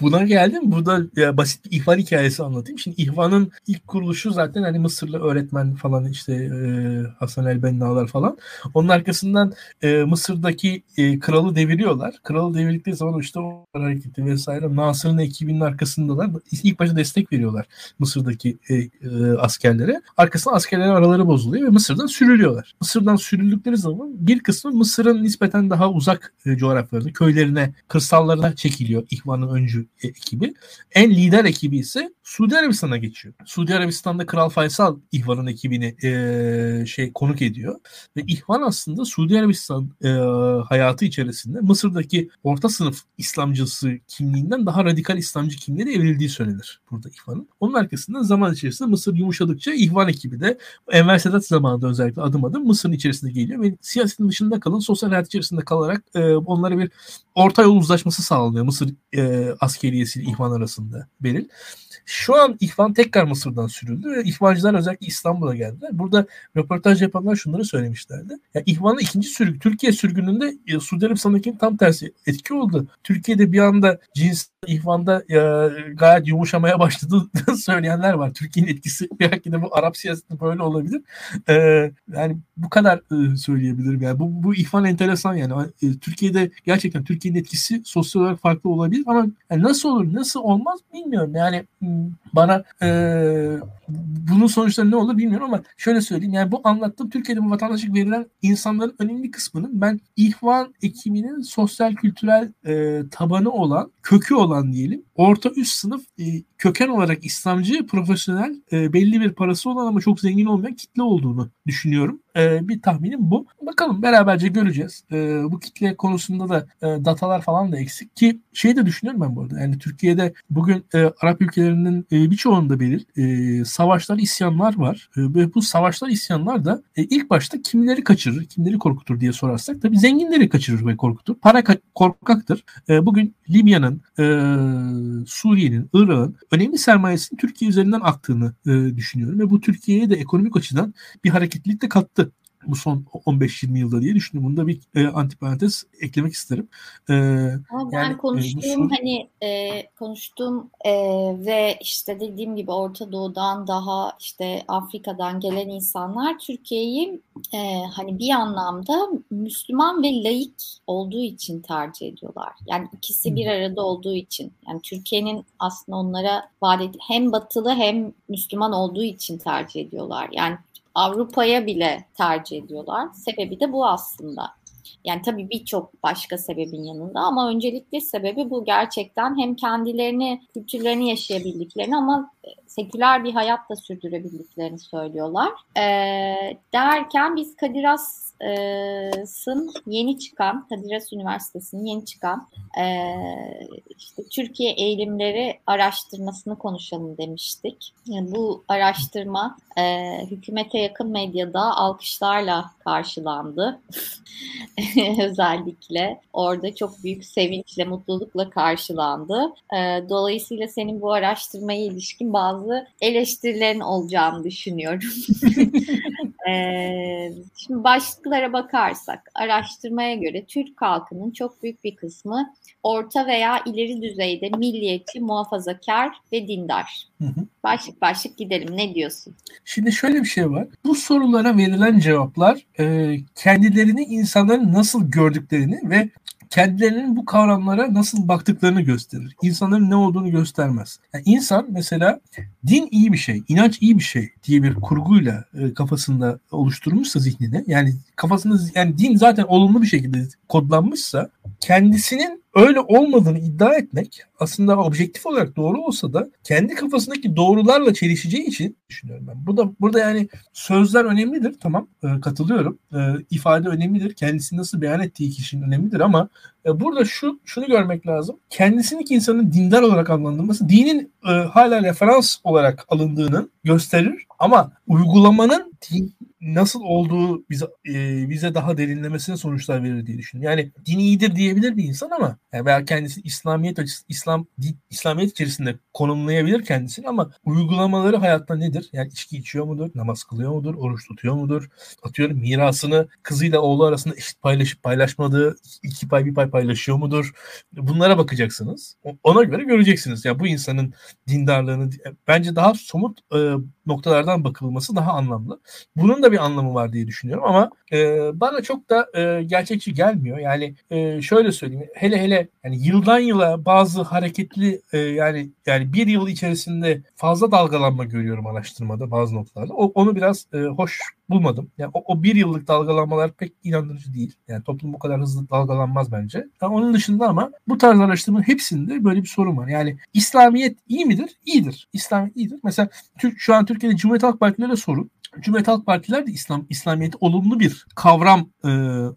buna geldim. Burada ya, basit bir ihvan hikayesi anlatayım. Şimdi ihvanın ilk kuruluşu zaten hani Mısırlı öğretmen falan işte e, Hasan el Benna'lar falan. Onun arkasından e, Mısır'daki e, kralı deviriyorlar. Kralı devirdikleri zaman işte o hareketi vesaire Nasır'ın ekibinin arkasındalar. İlk başta destek veriyorlar Mısır'daki e, e, askerlere. Arkasından askerlerin araları bozuluyor ve Mısır'dan sürülüyorlar. Mısır'dan sürüldükleri zaman bir kısmı Mısır'ın nispeten daha uzak e, coğrafyalarına, köylerine, kırsallarına çekiliyor İhvan'ın öncü ekibi. En lider ekibi ise Suudi Arabistan'a geçiyor. Suudi Arabistan'da Kral Faysal İhvan'ın ekibini e, şey konuk ediyor ve İhvan aslında Suudi Arabistan e, hayatı içerisinde Mısır'daki orta sınıf İslamcısı kimliğinden daha radikal İslamcı kimliğe de evrildiği söylenir burada İhvan'ın. Onun arkasında zaman içerisinde Mısır yumuşadıkça İhvan ekibi de Enver Sedat zamanında özellikle adım adım Mısır'ın içerisinde geliyor ve siyasetin dışında kalın sosyal hayat içerisinde kalarak e, onlara bir orta yol uzlaşması sağlanıyor Mısır e, askeriyesi İhvan arasında Beril. Şu an İhvan tekrar Mısır'dan sürüldü ve İhvancılar özellikle İstanbul'a geldiler. Burada röportaj yapanlar şunları söylemişlerdi. Ya İhvan'ın ikinci sürgü, Türkiye sürgününde e, Suudi Arabistan'dakinin tam tersi etki oldu. Türkiye'de bir anda cins İhvan'da e, gayet yumuşamaya başladı söyleyenler var. Türkiye'nin etkisi belki de bu Arap siyasetinde böyle olabilir. E, yani bu kadar e, söyleyebilirim. Yani bu, bu İhvan enteresan yani. E, Türkiye'de gerçekten Türkiye'nin etkisi sosyal olarak farklı olabilir ama yani nasıl olur, nasıl olmaz bilmiyorum. Yani bana e, bunun sonuçları ne olur bilmiyorum ama şöyle söyleyeyim. Yani bu anlattığım Türkiye'de bu vatandaşlık verilen insanların önemli kısmının ben ihvan ekiminin sosyal kültürel e, tabanı olan, kökü olan diyelim. Orta üst sınıf e, köken olarak İslamcı, profesyonel, e, belli bir parası olan ama çok zengin olmayan kitle olduğunu düşünüyorum. E, bir tahminim bu. Bakalım beraberce göreceğiz. E, bu kitle konusunda da e, datalar falan da eksik ki şey de düşünüyorum ben bu arada. Yani Türkiye'de bugün e, Arap ülkelerinin e, birçoğunda belir e, savaşlar, isyanlar var. E, ve bu savaşlar, isyanlar da e, ilk başta kimleri kaçırır, kimleri korkutur diye sorarsak tabii zenginleri kaçırır ve korkutur. Para ka- korkaktır. E, bugün Libya'nın, e, Suriye'nin, Irak'ın önemli sermayesinin Türkiye üzerinden aktığını e, düşünüyorum ve bu Türkiye'ye de ekonomik açıdan bir hareketlilik de kattı bu son 15-20 yılda diye düşünüyorum. Bunda bir e, antiparantez eklemek isterim. E, Ama ben yani, konuştuğum e, hani e, konuştuğum e, ve işte dediğim gibi Orta Doğu'dan daha işte Afrika'dan gelen insanlar Türkiye'yi e, hani bir anlamda Müslüman ve laik olduğu için tercih ediyorlar. Yani ikisi bir arada olduğu için. Yani Türkiye'nin aslında onlara vaat hem batılı hem Müslüman olduğu için tercih ediyorlar. Yani Avrupa'ya bile tercih ediyorlar. Sebebi de bu aslında. Yani tabii birçok başka sebebin yanında ama öncelikli sebebi bu gerçekten hem kendilerini, kültürlerini yaşayabildiklerini ama seküler bir hayat da sürdürebildiklerini söylüyorlar. E, derken biz Kadir Has'ın yeni çıkan, Kadir Has Üniversitesi'nin yeni çıkan e, işte Türkiye eğilimleri araştırmasını konuşalım demiştik. Yani bu araştırma e, hükümete yakın medyada alkışlarla karşılandı. Özellikle orada çok büyük sevinçle, mutlulukla karşılandı. E, dolayısıyla senin bu araştırmaya ilişkin bazı eleştirilerin olacağını düşünüyorum. ee, şimdi başlıklara bakarsak araştırmaya göre Türk halkının çok büyük bir kısmı orta veya ileri düzeyde milliyetçi, muhafazakar ve dindar. Hı hı. Başlık başlık gidelim. Ne diyorsun? Şimdi şöyle bir şey var. Bu sorulara verilen cevaplar e, kendilerini insanların nasıl gördüklerini ve kendilerinin bu kavramlara nasıl baktıklarını gösterir. İnsanların ne olduğunu göstermez. Yani insan mesela din iyi bir şey, inanç iyi bir şey diye bir kurguyla e, kafasında oluşturmuşsa zihnine yani kafasında yani din zaten olumlu bir şekilde kodlanmışsa kendisinin öyle olmadığını iddia etmek aslında objektif olarak doğru olsa da kendi kafasındaki doğrularla çelişeceği için düşünüyorum ben. Bu da burada yani sözler önemlidir tamam e, katılıyorum. E, ifade önemlidir. Kendisi nasıl beyan ettiği kişinin önemlidir ama e, burada şu şunu görmek lazım. Kendisindeki insanın dindar olarak adlandırması dinin e, hala referans olarak alındığını gösterir ama uygulamanın din, nasıl olduğu bize e, bize daha derinlemesine sonuçlar verir diye düşünüyorum. Yani din iyidir diyebilir bir insan ama yani veya kendisi İslamiyet açısı din, İslamiyet içerisinde konumlayabilir kendisini ama uygulamaları hayatta nedir? Yani içki içiyor mudur? Namaz kılıyor mudur? Oruç tutuyor mudur? Atıyorum mirasını kızıyla oğlu arasında eşit paylaşıp paylaşmadığı iki pay bir pay paylaşıyor mudur? Bunlara bakacaksınız. Ona göre göreceksiniz. Ya yani bu insanın dindarlığını bence daha somut e, noktalardan bakılması daha anlamlı. Bunun da bir anlamı var diye düşünüyorum ama e, bana çok da e, gerçekçi gelmiyor. Yani e, şöyle söyleyeyim. Hele hele yani yıldan yıla bazı hareketli e, yani yani bir yıl içerisinde fazla dalgalanma görüyorum araştırmada bazı noktalarda. O, onu biraz e, hoş bulmadım. Yani o, o bir yıllık dalgalanmalar pek inandırıcı değil. Yani toplum bu kadar hızlı dalgalanmaz bence. Yani onun dışında ama bu tarz araştırmanın hepsinde böyle bir sorun var. Yani İslamiyet iyi midir? İyidir. İslamiyet iyidir. Mesela Türk, şu an Türkiye'de Cumhuriyet Halk Partilerine sorun. Cumhuriyet Halk Partiler de İslam İslamiyet'i olumlu bir kavram e,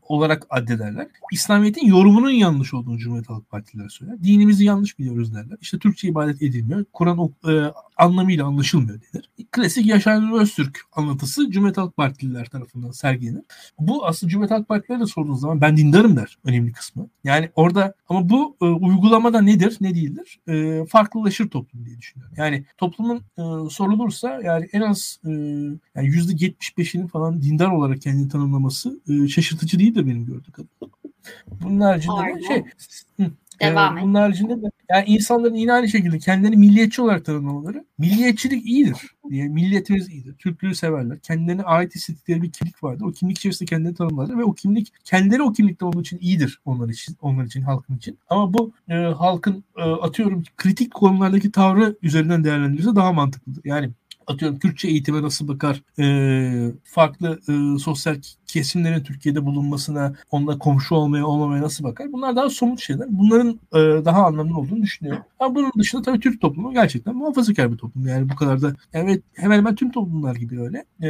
olarak addederler. İslamiyet'in yorumunun yanlış olduğunu Cumhuriyet Halk Partileri söyler. Dinimizi yanlış biliyoruz derler. İşte Türkçe ibadet edilmiyor. Kur'an e, anlamıyla anlaşılmıyor denir. Klasik Yaşar Öztürk anlatısı Cumhuriyet Halk Partililer tarafından sergilenir. Bu aslında Cumhuriyet Halk Partileri de sorduğunuz zaman ben dindarım der önemli kısmı. Yani orada ama bu e, uygulamada nedir ne değildir e, farklılaşır toplum diye düşünüyorum. Yani toplumun e, sorulursa yani en az e, yani %75'inin falan dindar olarak kendini tanımlaması e, şaşırtıcı değildir benim gördüğüm kadarıyla. Bunun haricinde de şey hı, Devam ee, bunun haricinde de yani insanların yine aynı şekilde kendilerini milliyetçi olarak tanımlamaları milliyetçilik iyidir diye milliyetimiz iyidir. Türklüğü severler. Kendilerine ait hissettikleri bir kimlik vardır. O kimlik içerisinde kendini tanımlarlar ve o kimlik kendileri o kimlikte olduğu için iyidir onlar için, onlar için, halkın için. Ama bu e, halkın e, atıyorum kritik konulardaki tavrı üzerinden değerlendirirse daha mantıklıdır. Yani atıyorum Türkçe eğitime nasıl bakar, e, farklı e, sosyal kesimlerin Türkiye'de bulunmasına, onunla komşu olmaya olmamaya nasıl bakar? Bunlar daha somut şeyler. Bunların e, daha anlamlı olduğunu düşünüyorum. Ama bunun dışında tabii Türk toplumu gerçekten muhafazakar bir toplum. Yani bu kadar da evet hemen hemen tüm toplumlar gibi öyle. E,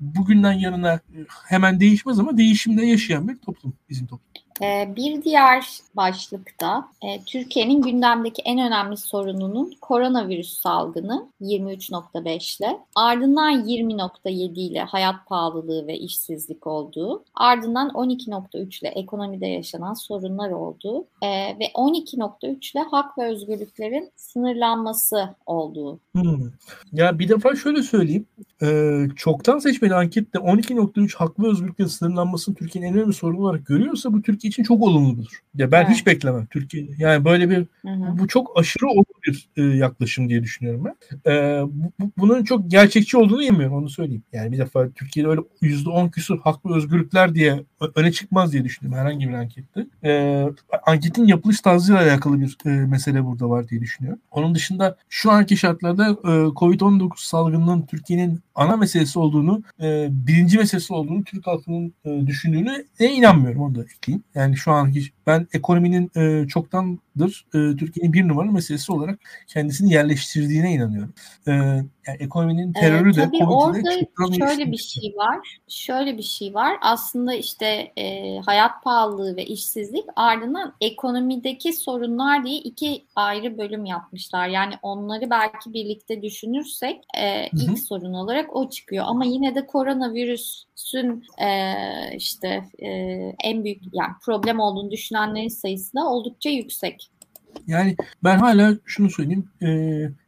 bugünden yarına hemen değişmez ama değişimde yaşayan bir toplum bizim toplum. Ee, bir diğer başlıkta e, Türkiye'nin gündemdeki en önemli sorununun koronavirüs salgını 23.5 ile ardından 20.7 ile hayat pahalılığı ve işsizlik olduğu ardından 12.3 ile ekonomide yaşanan sorunlar olduğu e, ve 12.3 ile hak ve özgürlüklerin sınırlanması olduğu. Hmm. Ya bir defa şöyle söyleyeyim. Ee, çoktan seçmeli ankette 12.3 hak ve özgürlüklerin sınırlanmasını Türkiye'nin en önemli sorunu olarak görüyorsa bu Türkiye için çok olumludur. Ya ben evet. hiç beklemem Türkiye. Yani böyle bir Hı-hı. bu çok aşırı bir e, yaklaşım diye düşünüyorum ben. E, bu, bunun çok gerçekçi olduğunu yemiyorum onu söyleyeyim. Yani bir defa Türkiye'de öyle %10 küsur hak ve özgürlükler diye öne çıkmaz diye düşünüyorum herhangi bir ankette. E, anketin yapılış tarzıyla alakalı bir e, mesele burada var diye düşünüyorum. Onun dışında şu anki şartlarda e, Covid-19 salgınının Türkiye'nin ana meselesi olduğunu, e, birinci meselesi olduğunu Türk halkının e, düşündüğünü e, inanmıyorum. Onu da ekleyeyim. Yani şu anki ben ekonominin e, çoktandır e, Türkiye'nin bir numaralı meselesi olarak kendisini yerleştirdiğine inanıyorum. E, yani ekonominin terörü ee, de tabii orada şöyle bir şey var. Şöyle bir şey var. Aslında işte e, hayat pahalılığı ve işsizlik ardından ekonomideki sorunlar diye iki ayrı bölüm yapmışlar. Yani onları belki birlikte düşünürsek e, ilk Hı-hı. sorun olarak o çıkıyor. Ama yine de koronavirüsün e, işte e, en büyük yani problem olduğunu düşünenlerin sayısı da oldukça yüksek. Yani ben hala şunu söyleyeyim. E,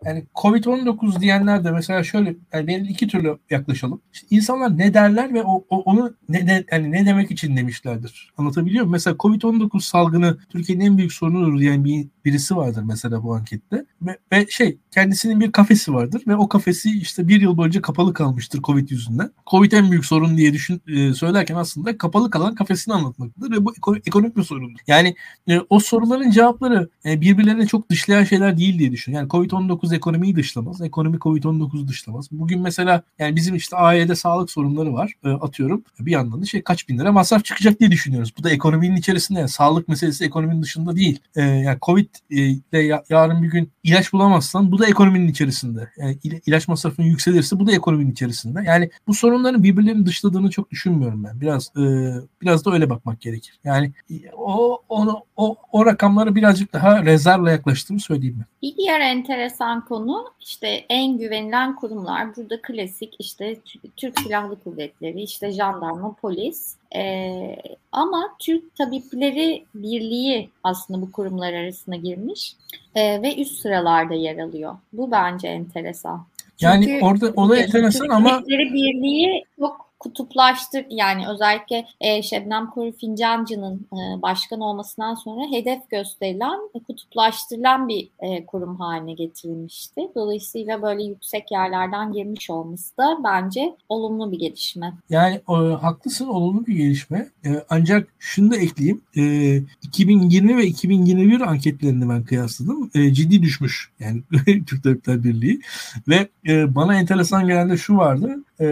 yani Covid-19 diyenler de mesela şöyle yani benim iki türlü yaklaşalım. İşte insanlar ne derler ve o, o, onu ne, ne, yani ne demek için demişlerdir. Anlatabiliyor muyum? Mesela Covid-19 salgını Türkiye'nin en büyük sorunudur diyen bir birisi vardır mesela bu ankette. Ve, ve şey kendisinin bir kafesi vardır ve o kafesi işte bir yıl boyunca kapalı kalmıştır Covid yüzünden. Covid en büyük sorun diye düşün e, söylerken aslında kapalı kalan kafesini anlatmaktadır ve bu ekonomik bir sorundur. Yani e, o soruların cevapları e, birbirlerine çok dışlayan şeyler değil diye düşün. Yani Covid-19 ekonomiyi dışlamaz. Ekonomi Covid-19'u dışlamaz. Bugün mesela yani bizim işte AY'de sağlık sorunları var. E, atıyorum. Bir yandan da şey kaç bin lira masraf çıkacak diye düşünüyoruz. Bu da ekonominin içerisinde. Yani sağlık meselesi ekonominin dışında değil. E, yani Covid ile yarın bir gün ilaç bulamazsan bu da ekonominin içerisinde. Yani ilaç masrafın yükselirse bu da ekonominin içerisinde. Yani bu sorunların birbirlerini dışladığını çok düşünmüyorum ben. Biraz e, biraz da öyle bakmak gerekir. Yani o onu o, o rakamları birazcık daha rezervle yaklaştığımı söyleyeyim ben. Bir diğer enteresan konu işte en güvenilen kurumlar. Burada klasik işte Türk Silahlı Kuvvetleri, işte jandarma, polis. Ee, ama Türk Tabipleri Birliği aslında bu kurumlar arasına girmiş ee, ve üst sıralarda yer alıyor. Bu bence enteresan. Çünkü yani orada o da enteresan ama Tabipleri Birliği çok kutuplaştır yani özellikle e, Şebnem Korur Fincancı'nın e, başkan olmasından sonra hedef gösterilen e, kutuplaştırılan bir e, kurum haline getirilmişti. Dolayısıyla böyle yüksek yerlerden girmiş olması da bence olumlu bir gelişme. Yani e, haklısın olumlu bir gelişme. E, ancak şunu da ekleyeyim. E, 2020 ve 2021 anketlerini ben kıyasladım. E, ciddi düşmüş yani Türk Tabipler Birliği ve e, bana enteresan gelen de şu vardı e,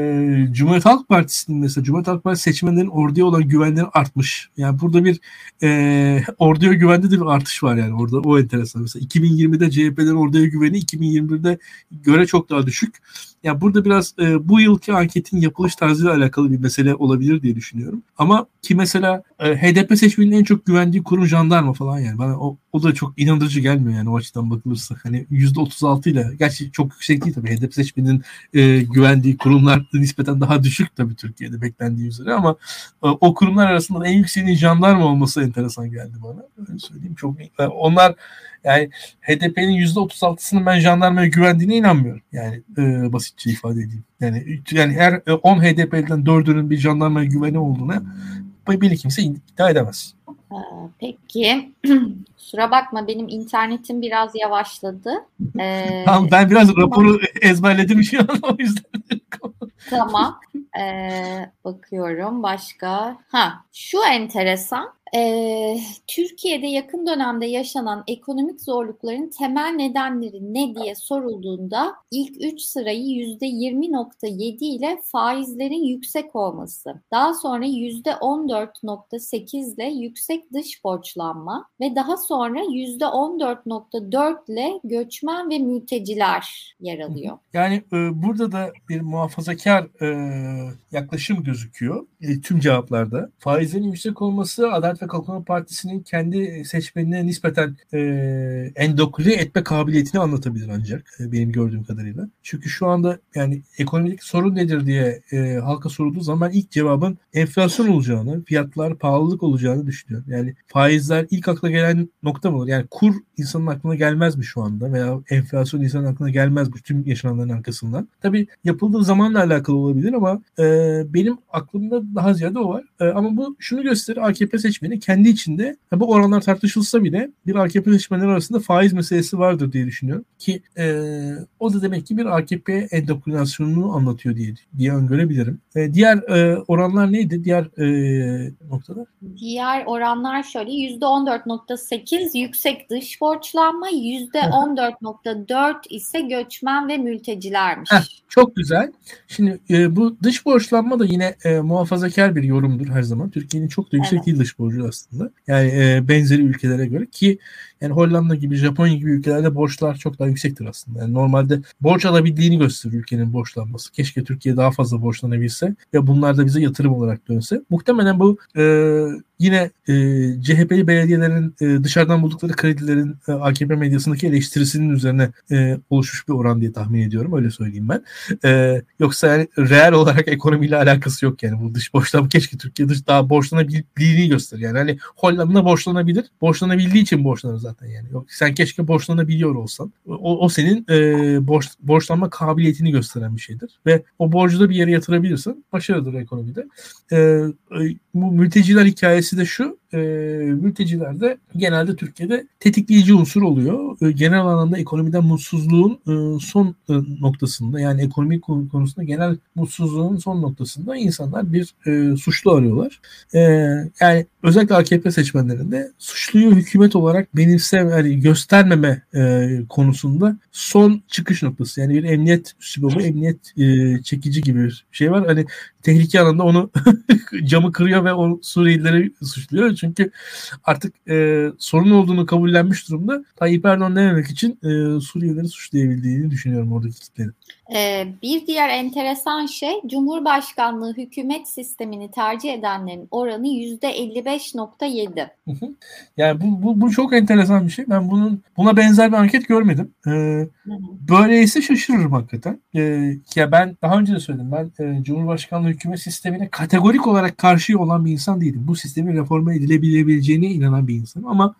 Cumhuriyet Halk Partisi'nin mesela Cumhuriyet Halk Partisi seçmenlerin orduya olan güvenleri artmış. Yani burada bir e, orduya güvende de bir artış var yani orada o enteresan. Mesela 2020'de CHP'lerin orduya güveni 2021'de göre çok daha düşük. Yani burada biraz e, bu yılki anketin yapılış tarzıyla alakalı bir mesele olabilir diye düşünüyorum. Ama ki mesela e, HDP seçmeninin en çok güvendiği kurum jandarma falan yani. Bana o, o da çok inandırıcı gelmiyor yani o açıdan bakılırsa. Hani %36 ile gerçi çok yüksek değil tabii HDP seçmeninin e, güvendiği kurumlar nispeten daha düşük tabii Türkiye'de beklendiği üzere ama e, o kurumlar arasında en yükseğinin jandarma olması enteresan geldi bana. Öyle söyleyeyim çok. E, onlar yani HDP'nin %36'sının ben jandarmaya güvendiğine inanmıyorum. Yani e, basitçe ifade edeyim. Yani yani her 10 HDP'den 4'ünün bir jandarmaya güveni olduğuna bir kimse iddia edemez. Ee, peki. Kusura bakma benim internetim biraz yavaşladı. Ee, tamam ben biraz raporu ezberledim şu an o yüzden. tamam. Ee, bakıyorum başka. Ha şu enteresan. Ee, Türkiye'de yakın dönemde yaşanan ekonomik zorlukların temel nedenleri ne diye sorulduğunda ilk 3 sırayı %20.7 ile faizlerin yüksek olması, daha sonra %14.8 ile yüksek dış borçlanma ve daha sonra %14.4 ile göçmen ve mülteciler yer alıyor. Yani e, burada da bir muhafazakar e, yaklaşım gözüküyor e, tüm cevaplarda. Faizlerin yüksek olması Adalet ve Kalkınma Partisi'nin kendi seçmenine nispeten e, endokline etme kabiliyetini anlatabilir ancak e, benim gördüğüm kadarıyla. Çünkü şu anda yani ekonomik sorun nedir diye e, halka sorulduğu zaman ilk cevabın enflasyon olacağını, fiyatlar pahalılık olacağını düşünüyorum. Yani faizler ilk akla gelen nokta mı olur? Yani kur insanın aklına gelmez mi şu anda veya enflasyon insanın aklına gelmez mi tüm yaşananların arkasından? Tabii yapıldığı zamanla alakalı olabilir ama e, benim aklımda daha ziyade o var. E, ama bu şunu gösterir AKP seçmeni kendi içinde bu oranlar tartışılsa bile bir AKP seçmenler arasında faiz meselesi vardır diye düşünüyorum. Ki e, o da demek ki bir AKP endoktrinasyonunu anlatıyor diye diye öngörebilirim. E, diğer e, oranlar neydi? Diğer e, noktalar? Diğer oranlar şöyle %14.8 yüksek dış borçlanma, %14.4 ise göçmen ve mültecilermiş. Heh, çok güzel. Şimdi e, bu dış borçlanma da yine e, muhafazakar bir yorumdur her zaman. Türkiye'nin çok da yüksek evet. değil dış borcu aslında. Yani e, benzeri ülkelere göre ki yani Hollanda gibi, Japonya gibi ülkelerde borçlar çok daha yüksektir aslında. Yani normalde borç alabildiğini gösterir ülkenin borçlanması. Keşke Türkiye daha fazla borçlanabilse ve bunlar da bize yatırım olarak dönse. Muhtemelen bu e, yine e, CHP'li belediyelerin e, dışarıdan buldukları kredilerin e, AKP medyasındaki eleştirisinin üzerine e, oluşmuş bir oran diye tahmin ediyorum. Öyle söyleyeyim ben. E, yoksa yani reel olarak ekonomiyle alakası yok yani bu dış borçlanma. Keşke Türkiye dış daha borçlanabildiğini gösterir. Yani hani Hollanda borçlanabilir. Borçlanabildiği için borçlanır zaten yani. Yok, sen keşke borçlanabiliyor olsan. O, o senin e, borç, borçlanma kabiliyetini gösteren bir şeydir. Ve o borcu da bir yere yatırabilirsin. Başarıdır ekonomide. E, e, bu mülteciler hikayesi de şu e, mültecilerde genelde Türkiye'de tetikleyici unsur oluyor. E, genel anlamda ekonomiden mutsuzluğun e, son e, noktasında yani ekonomik konusunda genel mutsuzluğun son noktasında insanlar bir e, suçlu arıyorlar. E, yani özellikle AKP seçmenlerinde suçluyu hükümet olarak benimse yani göstermeme e, konusunda son çıkış noktası. Yani bir emniyet üslubu, emniyet e, çekici gibi bir şey var. Hani tehlike anında onu camı kırıyor ve o Suriyelileri suçluyor. Çünkü artık e, sorun olduğunu kabullenmiş durumda. Tayyip Erdoğan dememek için e, Suriyelileri suçlayabildiğini düşünüyorum oradaki kitlerin. Ee, bir diğer enteresan şey Cumhurbaşkanlığı hükümet sistemini tercih edenlerin oranı yüzde 55.7. Yani bu, bu, bu çok enteresan bir şey. Ben bunun buna benzer bir anket görmedim. Ee, böyleyse şaşırırım hakikaten. Ee, ya ben daha önce de söyledim. Ben e, Cumhurbaşkanlığı hükümet sistemine kategorik olarak karşı olan bir insan değilim. Bu sistemin reforma edilebileceğine inanan bir insanım. Ama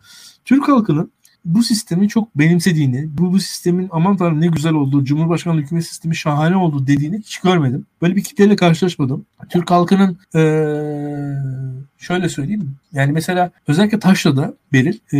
Türk halkının bu sistemi çok benimsediğini, bu, bu sistemin aman tanrım ne güzel oldu, Cumhurbaşkanlığı hükümet sistemi şahane oldu dediğini hiç görmedim. Böyle bir kitleyle karşılaşmadım. Türk halkının ee, şöyle söyleyeyim. Yani mesela özellikle Taşra'da Beril e,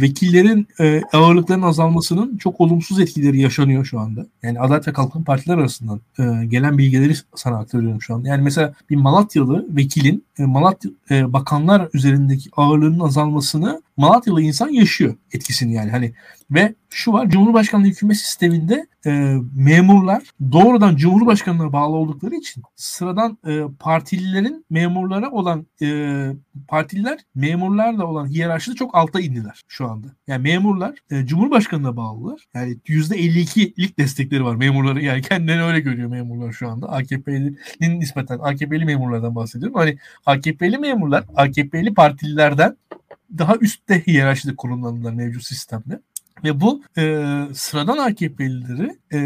vekillerin e, ağırlıklarının azalmasının çok olumsuz etkileri yaşanıyor şu anda. Yani Adalet ve Kalkınma Partiler arasından e, gelen bilgileri sana aktarıyorum şu anda. Yani mesela bir Malatyalı vekilin e, Malatya e, bakanlar üzerindeki ağırlığının azalmasını Malatyalı insan yaşıyor etkisini yani. Hani ve şu var Cumhurbaşkanlığı hükümet sisteminde e, memurlar doğrudan Cumhurbaşkanlığına bağlı oldukları için sıradan e, partililerin memurlara olan e, partililer memurlarla olan hiyerarşide çok alta indiler şu anda. Yani memurlar e, Cumhurbaşkanına bağlılar. Yani %52'lik destekleri var memurları. Yani kendilerini öyle görüyor memurlar şu anda. AKP'nin nispeten AKP'li memurlardan bahsediyorum. Hani AKP'li memurlar AKP'li partililerden daha üstte hiyerarşide konumlandılar mevcut sistemde. Ve bu e, sıradan AKP'lileri e,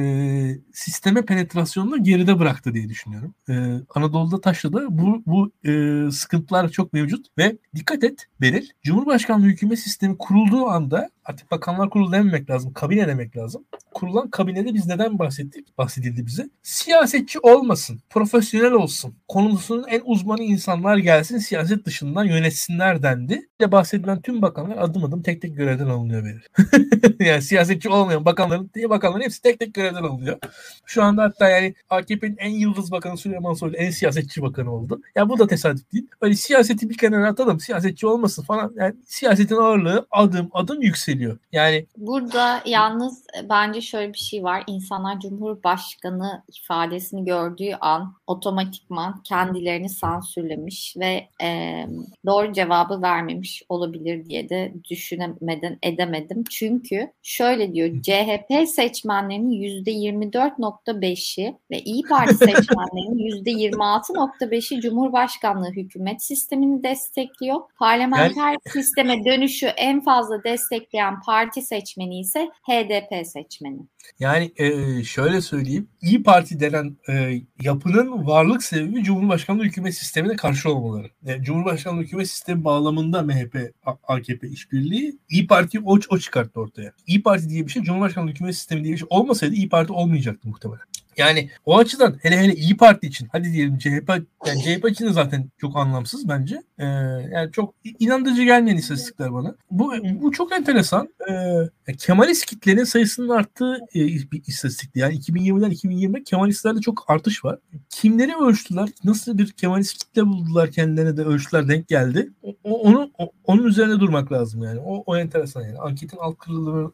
sisteme penetrasyonunu geride bıraktı diye düşünüyorum. E, Anadolu'da Taşra'da bu, bu e, sıkıntılar çok mevcut ve dikkat et Beril, Cumhurbaşkanlığı hükümet sistemi kurulduğu anda artık bakanlar kurulu dememek lazım, kabine demek lazım. Kurulan kabinede biz neden bahsettik? Bahsedildi bize. Siyasetçi olmasın, profesyonel olsun. Konusunun en uzmanı insanlar gelsin, siyaset dışından yönetsinler dendi. Ve bahsedilen tüm bakanlar adım adım tek tek görevden alınıyor verir. yani siyasetçi olmayan bakanların diye bakanların hepsi tek tek görevden alınıyor. Şu anda hatta yani AKP'nin en yıldız bakanı Süleyman Soylu en siyasetçi bakanı oldu. Ya yani bu da tesadüf değil. Öyle siyaseti bir kenara atalım, siyasetçi olmasın falan. Yani siyasetin ağırlığı adım adım yükseliyor. Yani burada yalnız bence şöyle bir şey var. İnsanlar Cumhurbaşkanı ifadesini gördüğü an otomatikman kendilerini sansürlemiş ve e, doğru cevabı vermemiş olabilir diye de düşünemeden edemedim. Çünkü şöyle diyor CHP seçmenlerinin %24.5'i ve İyi Parti seçmenlerinin %26.5'i Cumhurbaşkanlığı hükümet sistemini destekliyor. Parlamenter yani... sisteme dönüşü en fazla destekleyen parti seçmeni ise HDP seçmeni. Yani e, şöyle söyleyeyim. İyi Parti denen e, yapının varlık sebebi Cumhurbaşkanlığı hükümet sistemine karşı olmaları. E, Cumhurbaşkanlığı hükümet sistemi bağlamında MHP, AKP işbirliği İyi Parti o, o çıkarttı ortaya. İyi Parti diye bir şey Cumhurbaşkanlığı hükümet sistemi diye bir şey olmasaydı İyi Parti olmayacaktı muhtemelen. Yani o açıdan hele hele İyi Parti için hadi diyelim CHP yani CHP için de zaten çok anlamsız bence. Ee, yani çok inandırıcı gelmeyen istatistikler bana. Bu bu çok enteresan. Ee, Kemalist kitlenin sayısının arttığı e, bir istatistikti. Yani 2020'den 2020'ye Kemalistlerde çok artış var. Kimleri ölçtüler? Nasıl bir Kemalist kitle buldular kendilerine de ölçtüler denk geldi. O, onu o, onun üzerine durmak lazım yani. O, o enteresan yani. Anketin alt kırılımları,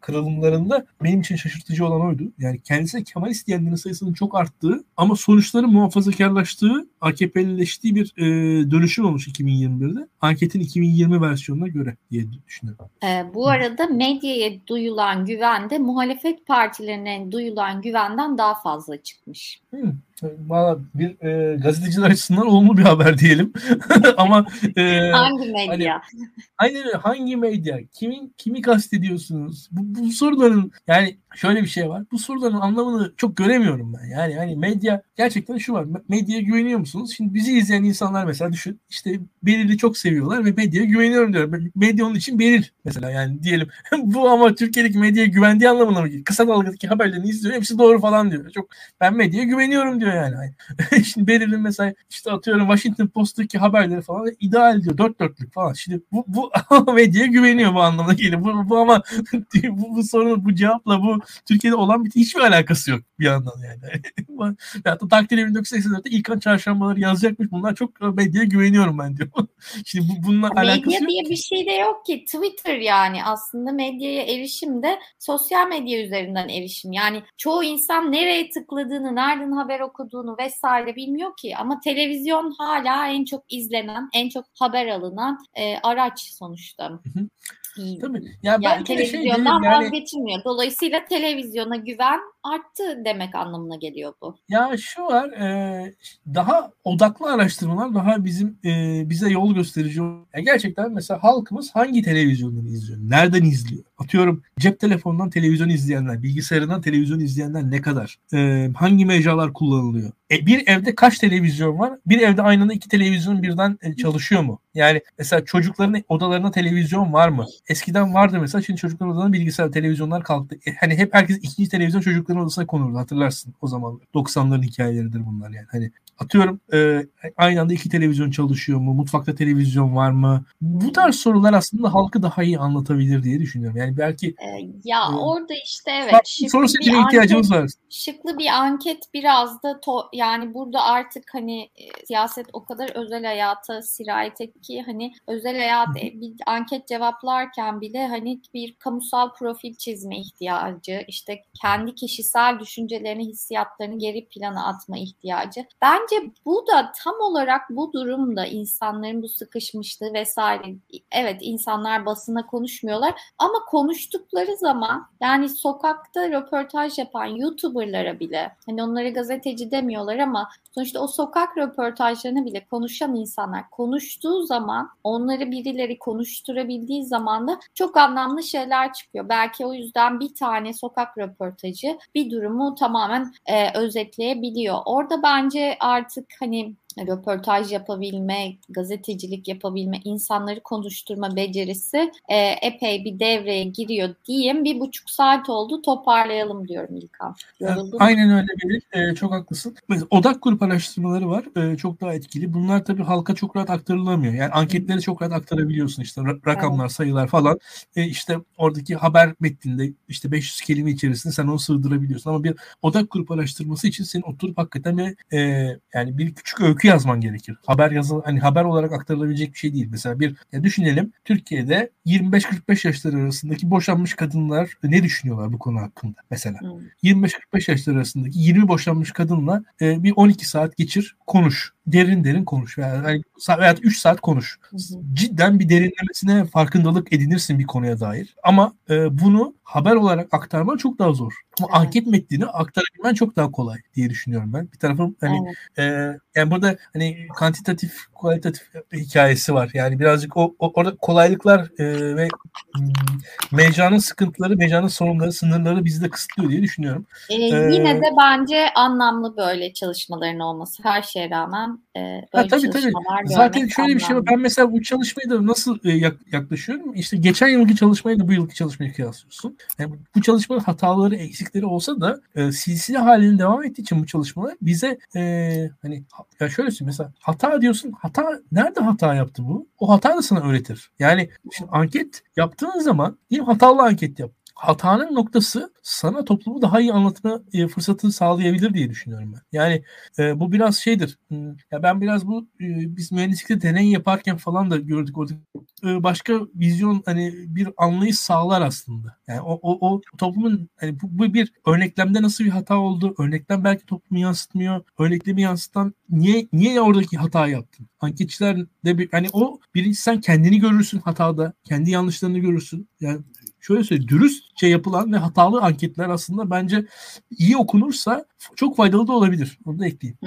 kırılımlarında benim için şaşırtıcı olan oydu. Yani kendisi Kemalist diyen kendilerinin sayısının çok arttığı ama sonuçların muhafazakarlaştığı, AKP'lileştiği bir e, dönüşüm olmuş 2021'de. Anketin 2020 versiyonuna göre diye düşünüyorum. E, bu arada medyaya duyulan güven de muhalefet partilerine duyulan güvenden daha fazla çıkmış. Hmm. Valla bir e, gazeteciler açısından olumlu bir haber diyelim. Ama e, hangi medya? Hani, aynen öyle. Hangi medya? Kimin kimi kastediyorsunuz? Bu, bu soruların yani şöyle bir şey var. Bu soruların anlamını çok göremiyorum ben. Yani hani medya gerçekten şu var. Medyaya güveniyor musunuz? Şimdi bizi izleyen insanlar mesela düşün. İşte Beril'i çok seviyorlar ve medyaya güveniyorum diyor. Medya onun için Beril mesela yani diyelim. bu ama Türkiye'deki medyaya güvendiği anlamına mı geliyor? Kısa dalgadaki haberlerini izliyor. Hepsi doğru falan diyor. Çok ben medyaya güveniyorum diyor yani. Şimdi Beril'in mesela işte atıyorum Washington Post'taki haberleri falan ideal diyor. Dört dörtlük falan. Şimdi bu, bu medyaya güveniyor bu anlamına geliyor. Bu, bu ama bu, bu sorunun bu cevapla bu Türkiye'de olan bir hiçbir alakası yok bir yandan yani. Hatta takdir 1984'te İlkan Çarşambaları yazacakmış. Bunlar çok medyaya güveniyorum ben diyor. Şimdi bu, bununla Medya alakası yok. diye bir şey de yok ki. Twitter yani aslında medyaya erişim de sosyal medya üzerinden erişim. Yani çoğu insan nereye tıkladığını, nereden haber okuduğunu vesaire bilmiyor ki. Ama televizyon hala en çok izlenen, en çok haber alınan e, araç sonuçta. Hı hı. Tabii. Ya yani şey televizyondan şey yani... vazgeçilmiyor. Dolayısıyla televizyona güven arttı demek anlamına geliyor bu. Ya şu var e, daha odaklı araştırmalar daha bizim e, bize yol gösterici. Yani gerçekten mesela halkımız hangi televizyonları izliyor? Nereden izliyor? Atıyorum cep telefonundan televizyon izleyenler, bilgisayarından televizyon izleyenler ne kadar? E, hangi mecralar kullanılıyor? e, bir evde kaç televizyon var? Bir evde aynı anda iki televizyon birden e, çalışıyor mu? Yani mesela çocukların odalarına televizyon var mı? Eskiden vardı mesela şimdi çocukların odalarına bilgisayar, televizyonlar kalktı. E, hani hep herkes ikinci televizyon çocukların odasına konurdu hatırlarsın o zaman. 90'ların hikayeleridir bunlar yani. Hani atıyorum e, aynı anda iki televizyon çalışıyor mu? Mutfakta televizyon var mı? Bu tarz sorular aslında halkı daha iyi anlatabilir diye düşünüyorum. Yani belki ee, ya e, orada işte evet soru seçime ihtiyacımız var. Şıklı bir anket biraz da to, yani burada artık hani e, siyaset o kadar özel hayata sirayet etti ki hani özel hayat e, bir anket cevaplarken bile hani bir kamusal profil çizme ihtiyacı, işte kendi kişisel düşüncelerini, hissiyatlarını geri plana atma ihtiyacı. Bence bu da tam olarak bu durumda insanların bu sıkışmışlığı vesaire. Evet insanlar basına konuşmuyorlar ama konuştukları zaman yani sokakta röportaj yapan YouTuber'lara bile hani onları gazeteci demiyorlar ama sonuçta o sokak röportajlarını bile konuşan insanlar konuştuğu zaman onları birileri konuşturabildiği zaman da çok anlamlı şeyler çıkıyor. Belki o yüzden bir tane sokak röportajı bir durumu tamamen e, özetleyebiliyor. Orada bence artık hani röportaj yapabilme, gazetecilik yapabilme, insanları konuşturma becerisi e, epey bir devreye giriyor diyeyim. Bir buçuk saat oldu toparlayalım diyorum İlkan. Yoruldum. Aynen öyle Melih. E, çok haklısın. Odak grup araştırmaları var. E, çok daha etkili. Bunlar tabii halka çok rahat aktarılamıyor. Yani anketleri çok rahat aktarabiliyorsun işte rakamlar, evet. sayılar falan. E, işte oradaki haber metninde işte 500 kelime içerisinde sen onu sığdırabiliyorsun. Ama bir odak grup araştırması için senin oturup hakikaten bir, e, yani bir küçük öykü öykü yazman gerekir. Haber yazı hani haber olarak aktarılabilecek bir şey değil. Mesela bir ya düşünelim Türkiye'de 25-45 yaşları arasındaki boşanmış kadınlar ne düşünüyorlar bu konu hakkında mesela. Hmm. 25-45 yaşları arasındaki 20 boşanmış kadınla e, bir 12 saat geçir konuş. Derin derin konuş. Yani, veya 3 saat konuş. Hmm. Cidden bir derinlemesine farkındalık edinirsin bir konuya dair. Ama e, bunu haber olarak aktarman çok daha zor. Ama evet. anket metnini aktarabilmen çok daha kolay diye düşünüyorum ben. Bir tarafım hani evet. e, yani burada hani kantitatif kualitatif hikayesi var. Yani birazcık o, o orada kolaylıklar e, ve hmm, mecranın sıkıntıları, mecranın sorunları, sınırları bizi de kısıtlıyor diye düşünüyorum. Ee, ee, yine de bence anlamlı böyle çalışmaların olması her şeye rağmen e, ha, tabii, tabii. Zaten şöyle bir şey var. Ben mesela bu çalışmayı da nasıl e, yaklaşıyorum? İşte geçen yılki çalışmayı da bu yılki çalışmayı kıyaslıyorsun. Yani bu çalışmanın hataları, eksikleri olsa da e, silsile halinde devam ettiği için bu çalışmalar bize e, hani ya şöyle söyleyeyim mesela hata diyorsun. Hata nerede hata yaptı bu? O hata da sana öğretir. Yani şimdi anket yaptığın zaman diyelim hatalı anket yap hatanın noktası sana toplumu daha iyi anlatma e, fırsatı sağlayabilir diye düşünüyorum ben. Yani e, bu biraz şeydir. Hmm, ya ben biraz bu e, biz mühendislikte deney yaparken falan da gördük orada e, başka vizyon hani bir anlayış sağlar aslında. Yani o, o, o toplumun hani bu, bu bir örneklemde nasıl bir hata oldu? Örneklem belki toplumu yansıtmıyor. Örneklemi yansıtan niye niye oradaki hata yaptın? Anketçiler de bir hani o birinci sen kendini görürsün hatada, kendi yanlışlarını görürsün. Yani şöyle söyleyeyim dürüstçe yapılan ve hatalı anketler aslında bence iyi okunursa çok faydalı da olabilir. Onu da ekleyeyim.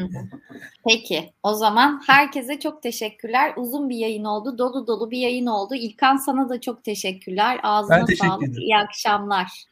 Peki o zaman herkese çok teşekkürler. Uzun bir yayın oldu. Dolu dolu bir yayın oldu. İlkan sana da çok teşekkürler. Ağzına ben teşekkür sağlık. Ederim. İyi akşamlar.